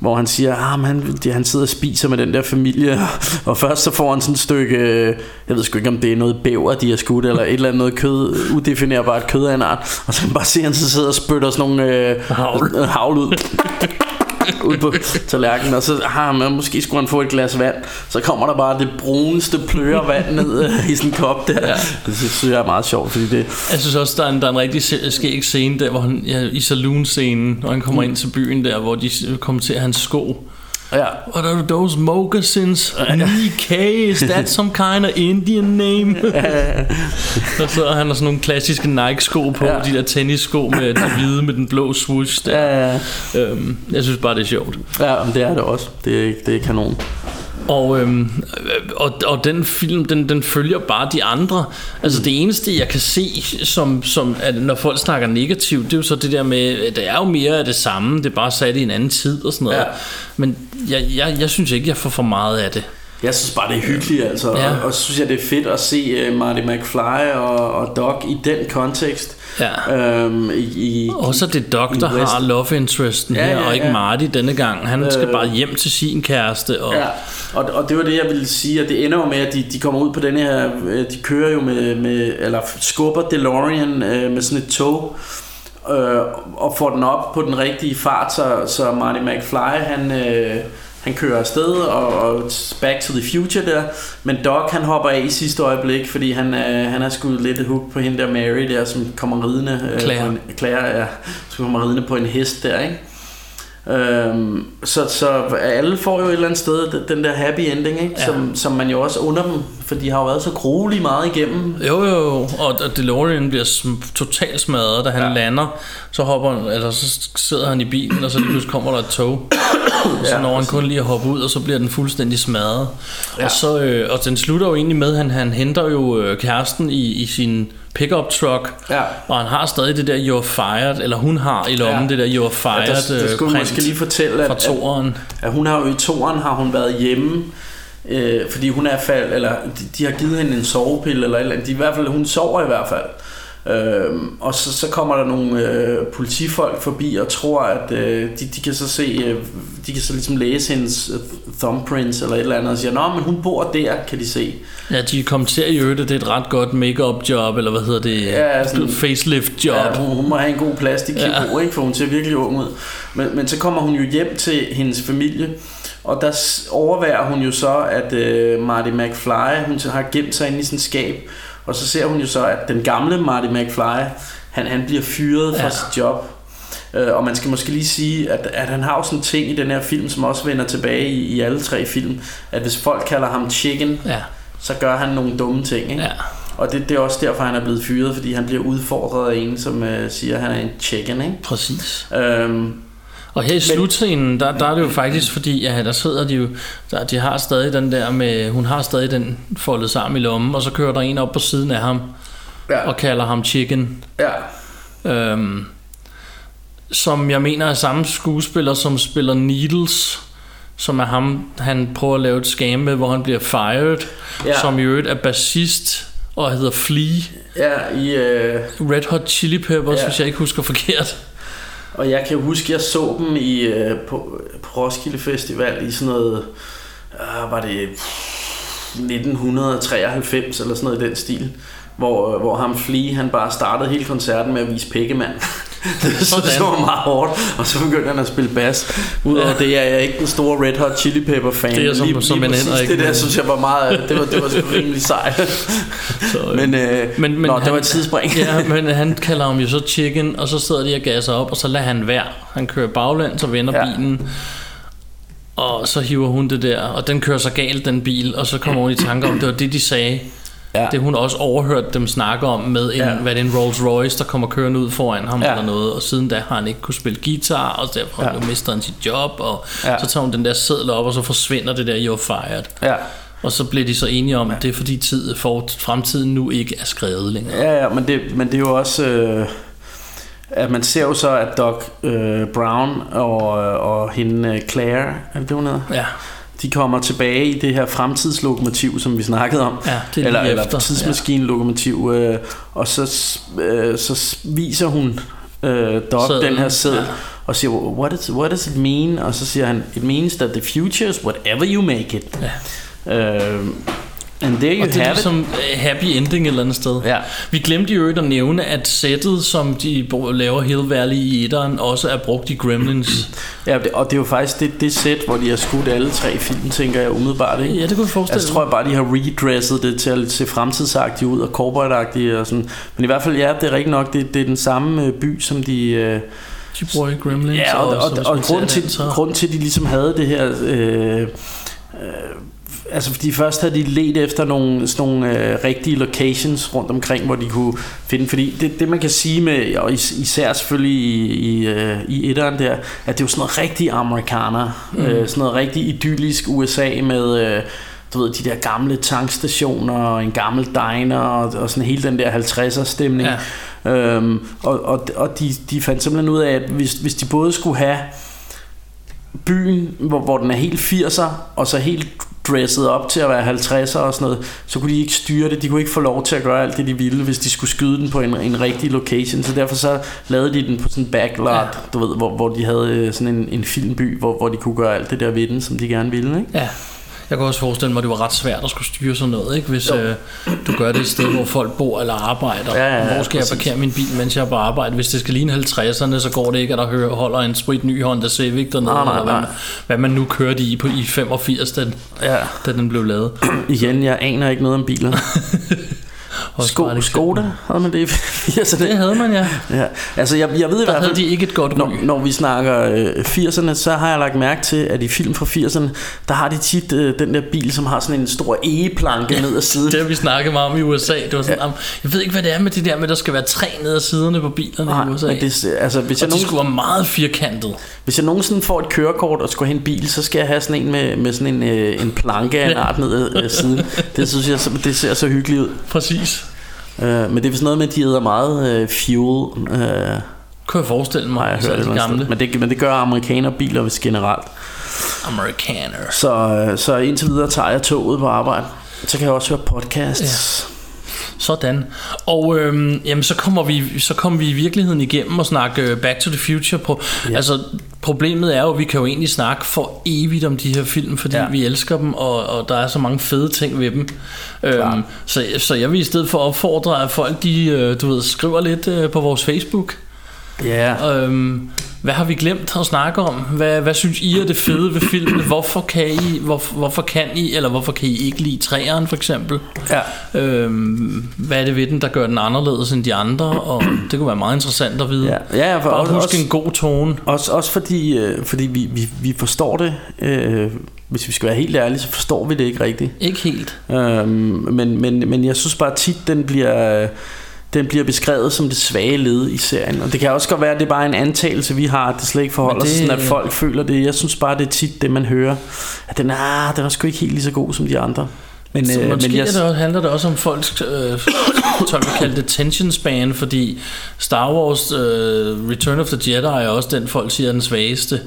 hvor han siger, at ah, han, han sidder og spiser med den der familie, og først så får han sådan et stykke, øh, jeg ved sgu ikke om det er noget bæver, de har skudt, eller et eller andet noget kød, udefinerbart kød af en art, og så bare se, at han så sidder og spytter sådan nogle øh, Havl. havl ud. ud på tallerkenen, og så har man måske skulle han få et glas vand, så kommer der bare det bruneste pløre vand ned øh, i sådan en kop der. Ja. Det synes jeg er meget sjovt, fordi det, Jeg synes også, der er en, der er en rigtig skæg scene der, hvor han, ja, i saloon-scenen, når han kommer ind til byen der, hvor de s- kommenterer hans sko. Ja, What are those moccasins? EK, is that some kind of Indian name? og så han har sådan nogle klassiske Nike-sko på, ja. de der tennissko med den hvide med den blå swoosh der. ja, Øhm, jeg synes bare, det er sjovt. ja, men det er det også. Det er, det er kanon. Og, øhm, øh, og, og den film, den, den følger bare de andre. Altså det eneste, jeg kan se, som, som at når folk snakker negativt, det er jo så det der med, at det er jo mere af det samme, det er bare sat i en anden tid og sådan noget. Ja. Men jeg, jeg, jeg synes ikke, jeg får for meget af det. Jeg synes bare, det er hyggeligt, altså. Ja. Ja. Og, og så synes jeg, det er fedt at se uh, Marty McFly og, og Doc i den kontekst. Ja. Øhm, i, i, Og så det Doc, der har love interesten Ja, her, ja, og ikke ja. Marty denne gang. Han skal Øh. bare hjem til sin kæreste. Og, Ja, og, og det var det, jeg ville sige, at det ender jo med, at de, de kommer ud på den her, øh, de kører jo med, med eller skubber DeLorean øh, med sådan et tog, øh, og får den op på den rigtige fart, så, så Marty McFly, han, øh, han kører afsted, og, og back to the future der, men Doc, han hopper af i sidste øjeblik, fordi han, øh, han har skudt lidt hook på hende der Mary der, som kommer ridende, øh, Claire. På en, Claire, ja, som kommer ridende på en hest der, ikke? Øhm, så, så alle får jo et eller andet sted den- der happy ending, ikke? Ja. Som, som man jo også under dem, for de har jo været så gruelige meget igennem. Jo, jo. Og og DeLorean bliver sm- totalt smadret, da han Ja. lander. Så, hopper, eller så sidder han i bilen, og så lige pludselig kommer der et tog. så Ja, når han kun lige at hoppe ud, og så bliver den fuldstændig smadret. Ja. Og, så, øh, og den slutter jo egentlig med, at han, han henter jo øh, kæresten i, i sin pickup truck, Ja. og han har stadig det der You're Fired, eller hun har i lommen Ja. det der You're Fired Ja, der, der øh, skulle vi print måske lige fortælle, fra at, at, toeren. at hun har jo i toeren har hun været hjemme, øh, fordi hun er fald, eller de, de har givet hende en sovepille, eller, eller de, i hvert fald, hun sover i hvert fald. Øhm, og så, så kommer der nogle øh, politifolk forbi og tror at øh, de, de kan så se øh, de kan så ligesom læse hendes øh, thumbprints eller et eller andet og siger, nå men hun bor der kan de se Ja, de kommenterer i øvrigt, at det er et ret godt make-up job, eller hvad hedder det? Ja, sådan- facelift job. Ja, hun, hun må have en god plastikkirurg, ja. ikke? for hun ser virkelig ung ud. Men, men så kommer hun jo hjem til hendes familie, og der overværer hun jo så, at øh, Marty McFly, hun har gemt sig inde i et skab, og så ser hun jo så, at den gamle Marty McFly, han, han bliver fyret fra Ja. sit job. Øh, og man skal måske lige sige, at, at han har jo sådan en ting i den her film, som også vender tilbage i, i alle tre film, at hvis folk kalder ham chicken, Ja, så gør han nogle dumme ting. Ikke? ja. Og det, det er også derfor, han er blevet fyret, fordi han bliver udfordret af en, som øh, siger, at han er en chicken. Ikke? Præcis. Øhm, Og her i slutscenen, der, der er det jo faktisk fordi, ja, der sidder de jo, der, de har stadig den der med, hun har stadig den foldet sammen i lommen, og så kører der en op på siden af ham, ja, og kalder ham chicken. ja, Øhm, som jeg mener er samme skuespiller, som spiller Needles, som er ham, han prøver at lave et scam med, hvor han bliver fired, Ja. som i øvrigt er bassist og hedder Flea, ja, i, øh, Red Hot Chili Peppers, Ja. hvis jeg ikke husker forkert og jeg kan huske, jeg så dem i, øh, på, på Roskilde Festival i sådan noget, øh, var det 1993 eller sådan noget i den stil. Hvor, øh, hvor ham Flea, han bare startede hele koncerten med at vise pikkemand det så, så meget hårdt, og så begyndte han at spille bas. Udover det er jeg ikke den store Red Hot Chili Pepper fan. Det er som- som en præcis Henrik, Det der synes jeg var meget, det var, det var sgu rimelig sejt. Så, øh, Men, øh, men, men nå, det var et tidsspring. ja, men han kalder ham jo så chicken, og så sidder de og gasser op, og så lader han være. Han kører baglæns og vender Ja. ja. bilen, og så hiver hun det der, og den kører så galt, den bil, og så kommer hun i tanke om, det var det, de sagde. Ja. Det hun også overhørt dem snakke om med en, Ja. ja. hvad det er, en Rolls Royce, der kommer kørende ud foran ham Ja. ja. eller noget, og siden da har han ikke kunne spille guitar, og derfor Ja. ja. mister han sit job, og Ja. ja. så tager hun den der seddel op, og så forsvinder det der You're Fired. Ja. Og så bliver de så enige om, at det er fordi tid, for, fremtiden nu ikke er skrevet længere. Ja, ja, men det, men det er jo også... Øh, at man ser jo så, at Doc øh, Brown og, og hende øh, Claire, er det det, hun hedder? Ja, De kommer tilbage i det her fremtidslokomotiv, som vi snakkede om. Ja, det er eller, eller efter, tidsmaskinlokomotiv. Øh, og så, øh, så viser hun øh, Doc den her seddel. ja. Og siger, what, is, what does it mean? Og så siger han, it means that the future is whatever you make it. Ja. Øh, and there you og det er have ligesom øh, happy ending et eller andet sted. Ja. Vi glemte jo at nævne, at sættet, som de laver Hill Valley i etteren, også er brugt i Gremlins. Ja, og det er jo faktisk det, det sæt, hvor de har skudt alle tre film, tænker jeg umiddelbart. Ikke? Ja, det kunne jeg forestille Altså, tror jeg bare, de har redresset det til at se fremtidsagtigt ud og cowboyagtigt og sådan. Men i hvert fald, ja, det er rigtigt nok, det, det er den samme øh, by, som de... Øh, De bruger i Gremlins. ja, og, og, og, og grunden, til, grunden til, at de ligesom havde det her... Øh, øh, altså fordi først havde de let efter nogle, sådan nogle øh, rigtige locations rundt omkring, hvor de kunne finde, fordi det, det man kan sige med, og is, især selvfølgelig i, i, øh, i etteren der, at det er jo sådan noget rigtig amerikaner, mm. øh, sådan noget rigtig idyllisk USA med, øh, du ved, de der gamle tankstationer og en gammel diner og, og sådan hele den der 50'er stemning. Ja. Øhm, og og, og de, de fandt simpelthen ud af, at hvis, hvis de både skulle have byen, hvor, hvor den er helt 80'er, og så helt dresset op til at være 50'er og sådan noget, så kunne de ikke styre det. De kunne ikke få lov til at gøre alt det, de ville, hvis de skulle skyde den på en, en rigtig location. Så derfor så lavede de den på sådan en backlot, ja. du ved, hvor, hvor de havde øh, sådan en, en filmby, hvor, hvor de kunne gøre alt det der ved den, som de gerne ville. Ikke? Ja. Jeg kan også forestille mig, at det var ret svært at skulle styre sådan noget, ikke? hvis øh, du gør det et sted, hvor folk bor eller arbejder. Ja, ja, ja, hvor skal jeg præcis. parkere min bil, mens jeg er på arbejde? Hvis det skal ligne 50'erne, så går det ikke, at der hører, holder en sprit ny Honda Civic dernede, Nej, nej, eller hvad, hvad man nu kørte i på i 85, da, Ja. da den blev lavet. Igen, jeg aner ikke noget om biler. Bare Sko, Skoda havde man det i 80'erne? Det havde man, ja. Ja, altså jeg, jeg ved i Der hvert havde fald, de ikke et godt når, ry. når vi snakker øh, 80'erne, så har jeg lagt mærke til, at i film fra 80'erne, der har de tit øh, den der bil, som har sådan en stor egeplanke ja, ned ad siden. Det har vi snakket meget om i USA. Det var sådan, ja. jeg ved ikke, hvad det er med det der med, at der skal være træ ned ad siderne på bilerne Nej, i USA. det, altså, hvis, og jeg de nogen, skulle være meget firkantet. hvis jeg nogensinde får et kørekort og skal have en bil, så skal jeg have sådan en med, med sådan en, øh, en planke af en art ned ad siden. Det synes jeg, det ser så hyggeligt ud. Præcis. Øh, men det er vist noget med, at de æder meget øh, fuel. Øh, Kan jeg forestille mig, har jeg hørt et de eller andet gamle. Men det, men det gør amerikanerbiler vist generelt. amerikanere. Så, øh, så indtil videre tager jeg toget på arbejde. Så kan jeg også høre podcasts. Sådan. Og øhm, jamen, så kommer vi så kommer vi i virkeligheden igennem og snakke øh, Back to the Future på. Ja. Altså problemet er jo, at vi kan jo egentlig snakke for evigt om de her film, fordi ja. Vi elsker dem, og, og der er så mange fede ting ved dem. Øhm, så, så jeg vil i stedet for opfordre, at folk de, øh, du ved, skriver lidt øh, på vores Facebook. Ja. Øhm, hvad har vi glemt at snakke om? Hvad, hvad synes I er det fede ved filmen? Hvorfor kan I, hvor, hvorfor kan I, eller hvorfor kan I ikke lide træeren for eksempel? ja. Øhm, hvad er det ved den, der gør den anderledes end de andre? Og det kunne være meget interessant at vide. Ja, ja, for Bare også, husk også, en god tone. også, også fordi, øh, fordi vi, vi, vi forstår det. Øh, hvis vi skal være helt ærlige, så forstår vi det ikke rigtigt. Ikke helt. Øhm, men, men, men jeg synes bare tit, den bliver, den bliver beskrevet som det svage led i serien. Og det kan også godt være, at det er bare en antagelse, vi har, at det slet ikke forholder sig sådan, at folk føler det. Jeg synes bare, det er tit det, man hører. At den er, den er sgu ikke helt lige så god som de andre. Men, Så øh, måske men jeg, det handler det også om folks, øh, det tension span, fordi Star Wars øh, Return of the Jedi er også den, folk siger er den svageste.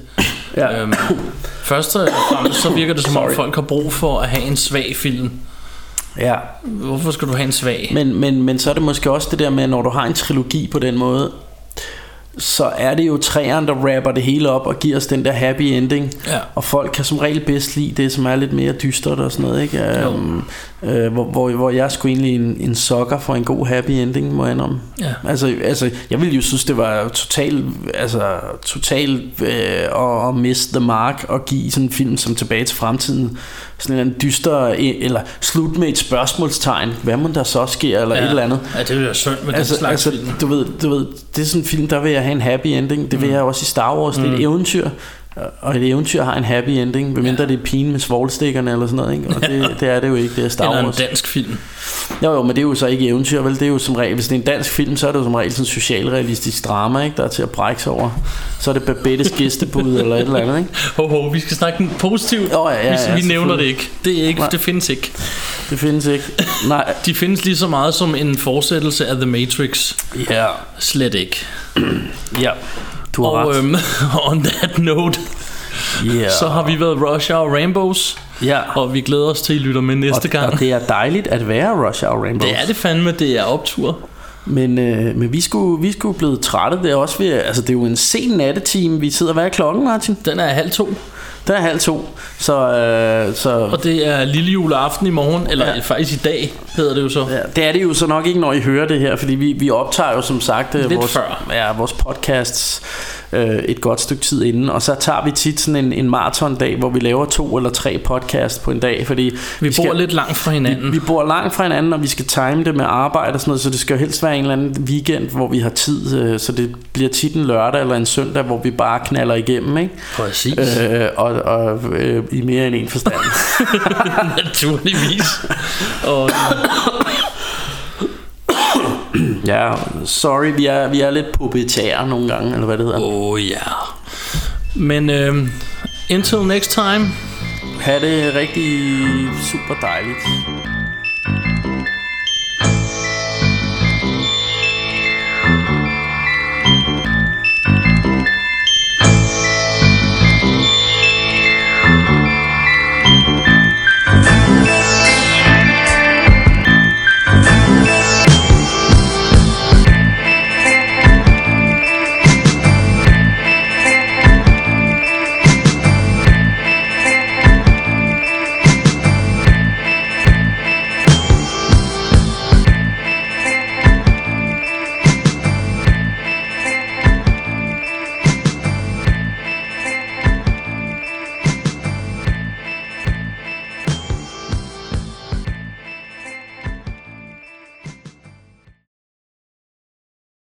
Ja. Øhm, først og fremmest så virker det som om Sorry. folk har brug for at have en svag film. Ja. Hvorfor skal du have en svag? Men, men, men så er det måske også det der med, når du har en trilogi på den måde, så er det jo træerne, der rapper det hele op og giver os den der happy ending. Ja. Og folk kan som regel bedst lide det, som er lidt mere dystert og sådan noget. Ikke? Um, øh, hvor, hvor, hvor jeg skulle egentlig en, en sokker for en god happy ending, må jeg om. Ja. Altså, altså, jeg ville jo synes, det var totalt altså, total, øh, at, at miste the mark og give sådan en film som Tilbage til Fremtiden sådan en dyster, øh, eller slut med et spørgsmålstegn. Hvad må der så ske, eller ja. et eller andet. Ja, det ville være synd med Altså, den slags altså film. du, ved, du ved, det er sådan en film, der vil jeg have en happy ending. Det vil jeg også i Star Wars. Det er et eventyr. Og et eventyr har en happy ending, medmindre det er pigen med svoglstikkerne eller sådan noget, ikke? Og det, det er det jo ikke, det er Star Eller en Wars. dansk film. Jo, jo, men det er jo så ikke eventyr, vel? Det er jo som regel, hvis det er en dansk film, så er det jo som regel sådan socialrealistisk drama, ikke? Der er til at brække sig over. Så er det Babettes gæstebud eller et eller andet, ikke? Ho, ho, vi skal snakke positivt. Jo, ja, ja, ja, vi, vi nævner det ikke. Det, er ikke Nej. det findes ikke. Det findes ikke. Nej. De findes lige så meget som en fortsættelse af The Matrix. Ja. Slet ikke. Ja. Du har Og ret. øhm, on that note, yeah. så har vi været Rush Hour Rainbows. Ja. Og vi glæder os til, at I lytter med næste og, gang. Og det er dejligt at være Rush Hour Rainbow. Det er det fandme, det er optur. Men, øh, men vi skulle, vi skulle blive trætte. Det er også ved, altså det er jo en sen nattetime. Vi sidder hvad er klokken, Martin? Den er halv to, Den er halv to. Så, øh, så og det er lille juleaften i morgen, eller Ja. faktisk i dag, hedder det jo så. ja, det er det jo så nok ikke, når I hører det her, fordi vi, vi optager jo som sagt øh, Lidt vores, før. Ja, vores podcasts øh, et godt stykke tid inden, og så tager vi tit sådan en, en maratondag, hvor vi laver to eller tre podcasts på en dag, fordi Vi bor skal, lidt langt fra hinanden. Vi, vi bor langt fra hinanden, og vi skal time det med arbejde og sådan noget, så det skal jo helst være en eller anden weekend, hvor vi har tid, øh, så det bliver tit en lørdag eller en søndag, hvor vi bare knaller igennem, ikke? Præcis. Øh, og og øh, i mere end en forstand. Naturligvis. Og ja, sorry, vi er, vi er lidt pubertære nogle gange, eller hvad det hedder. oh ja. Men øhm, until next time. Ha' det rigtig super dejligt.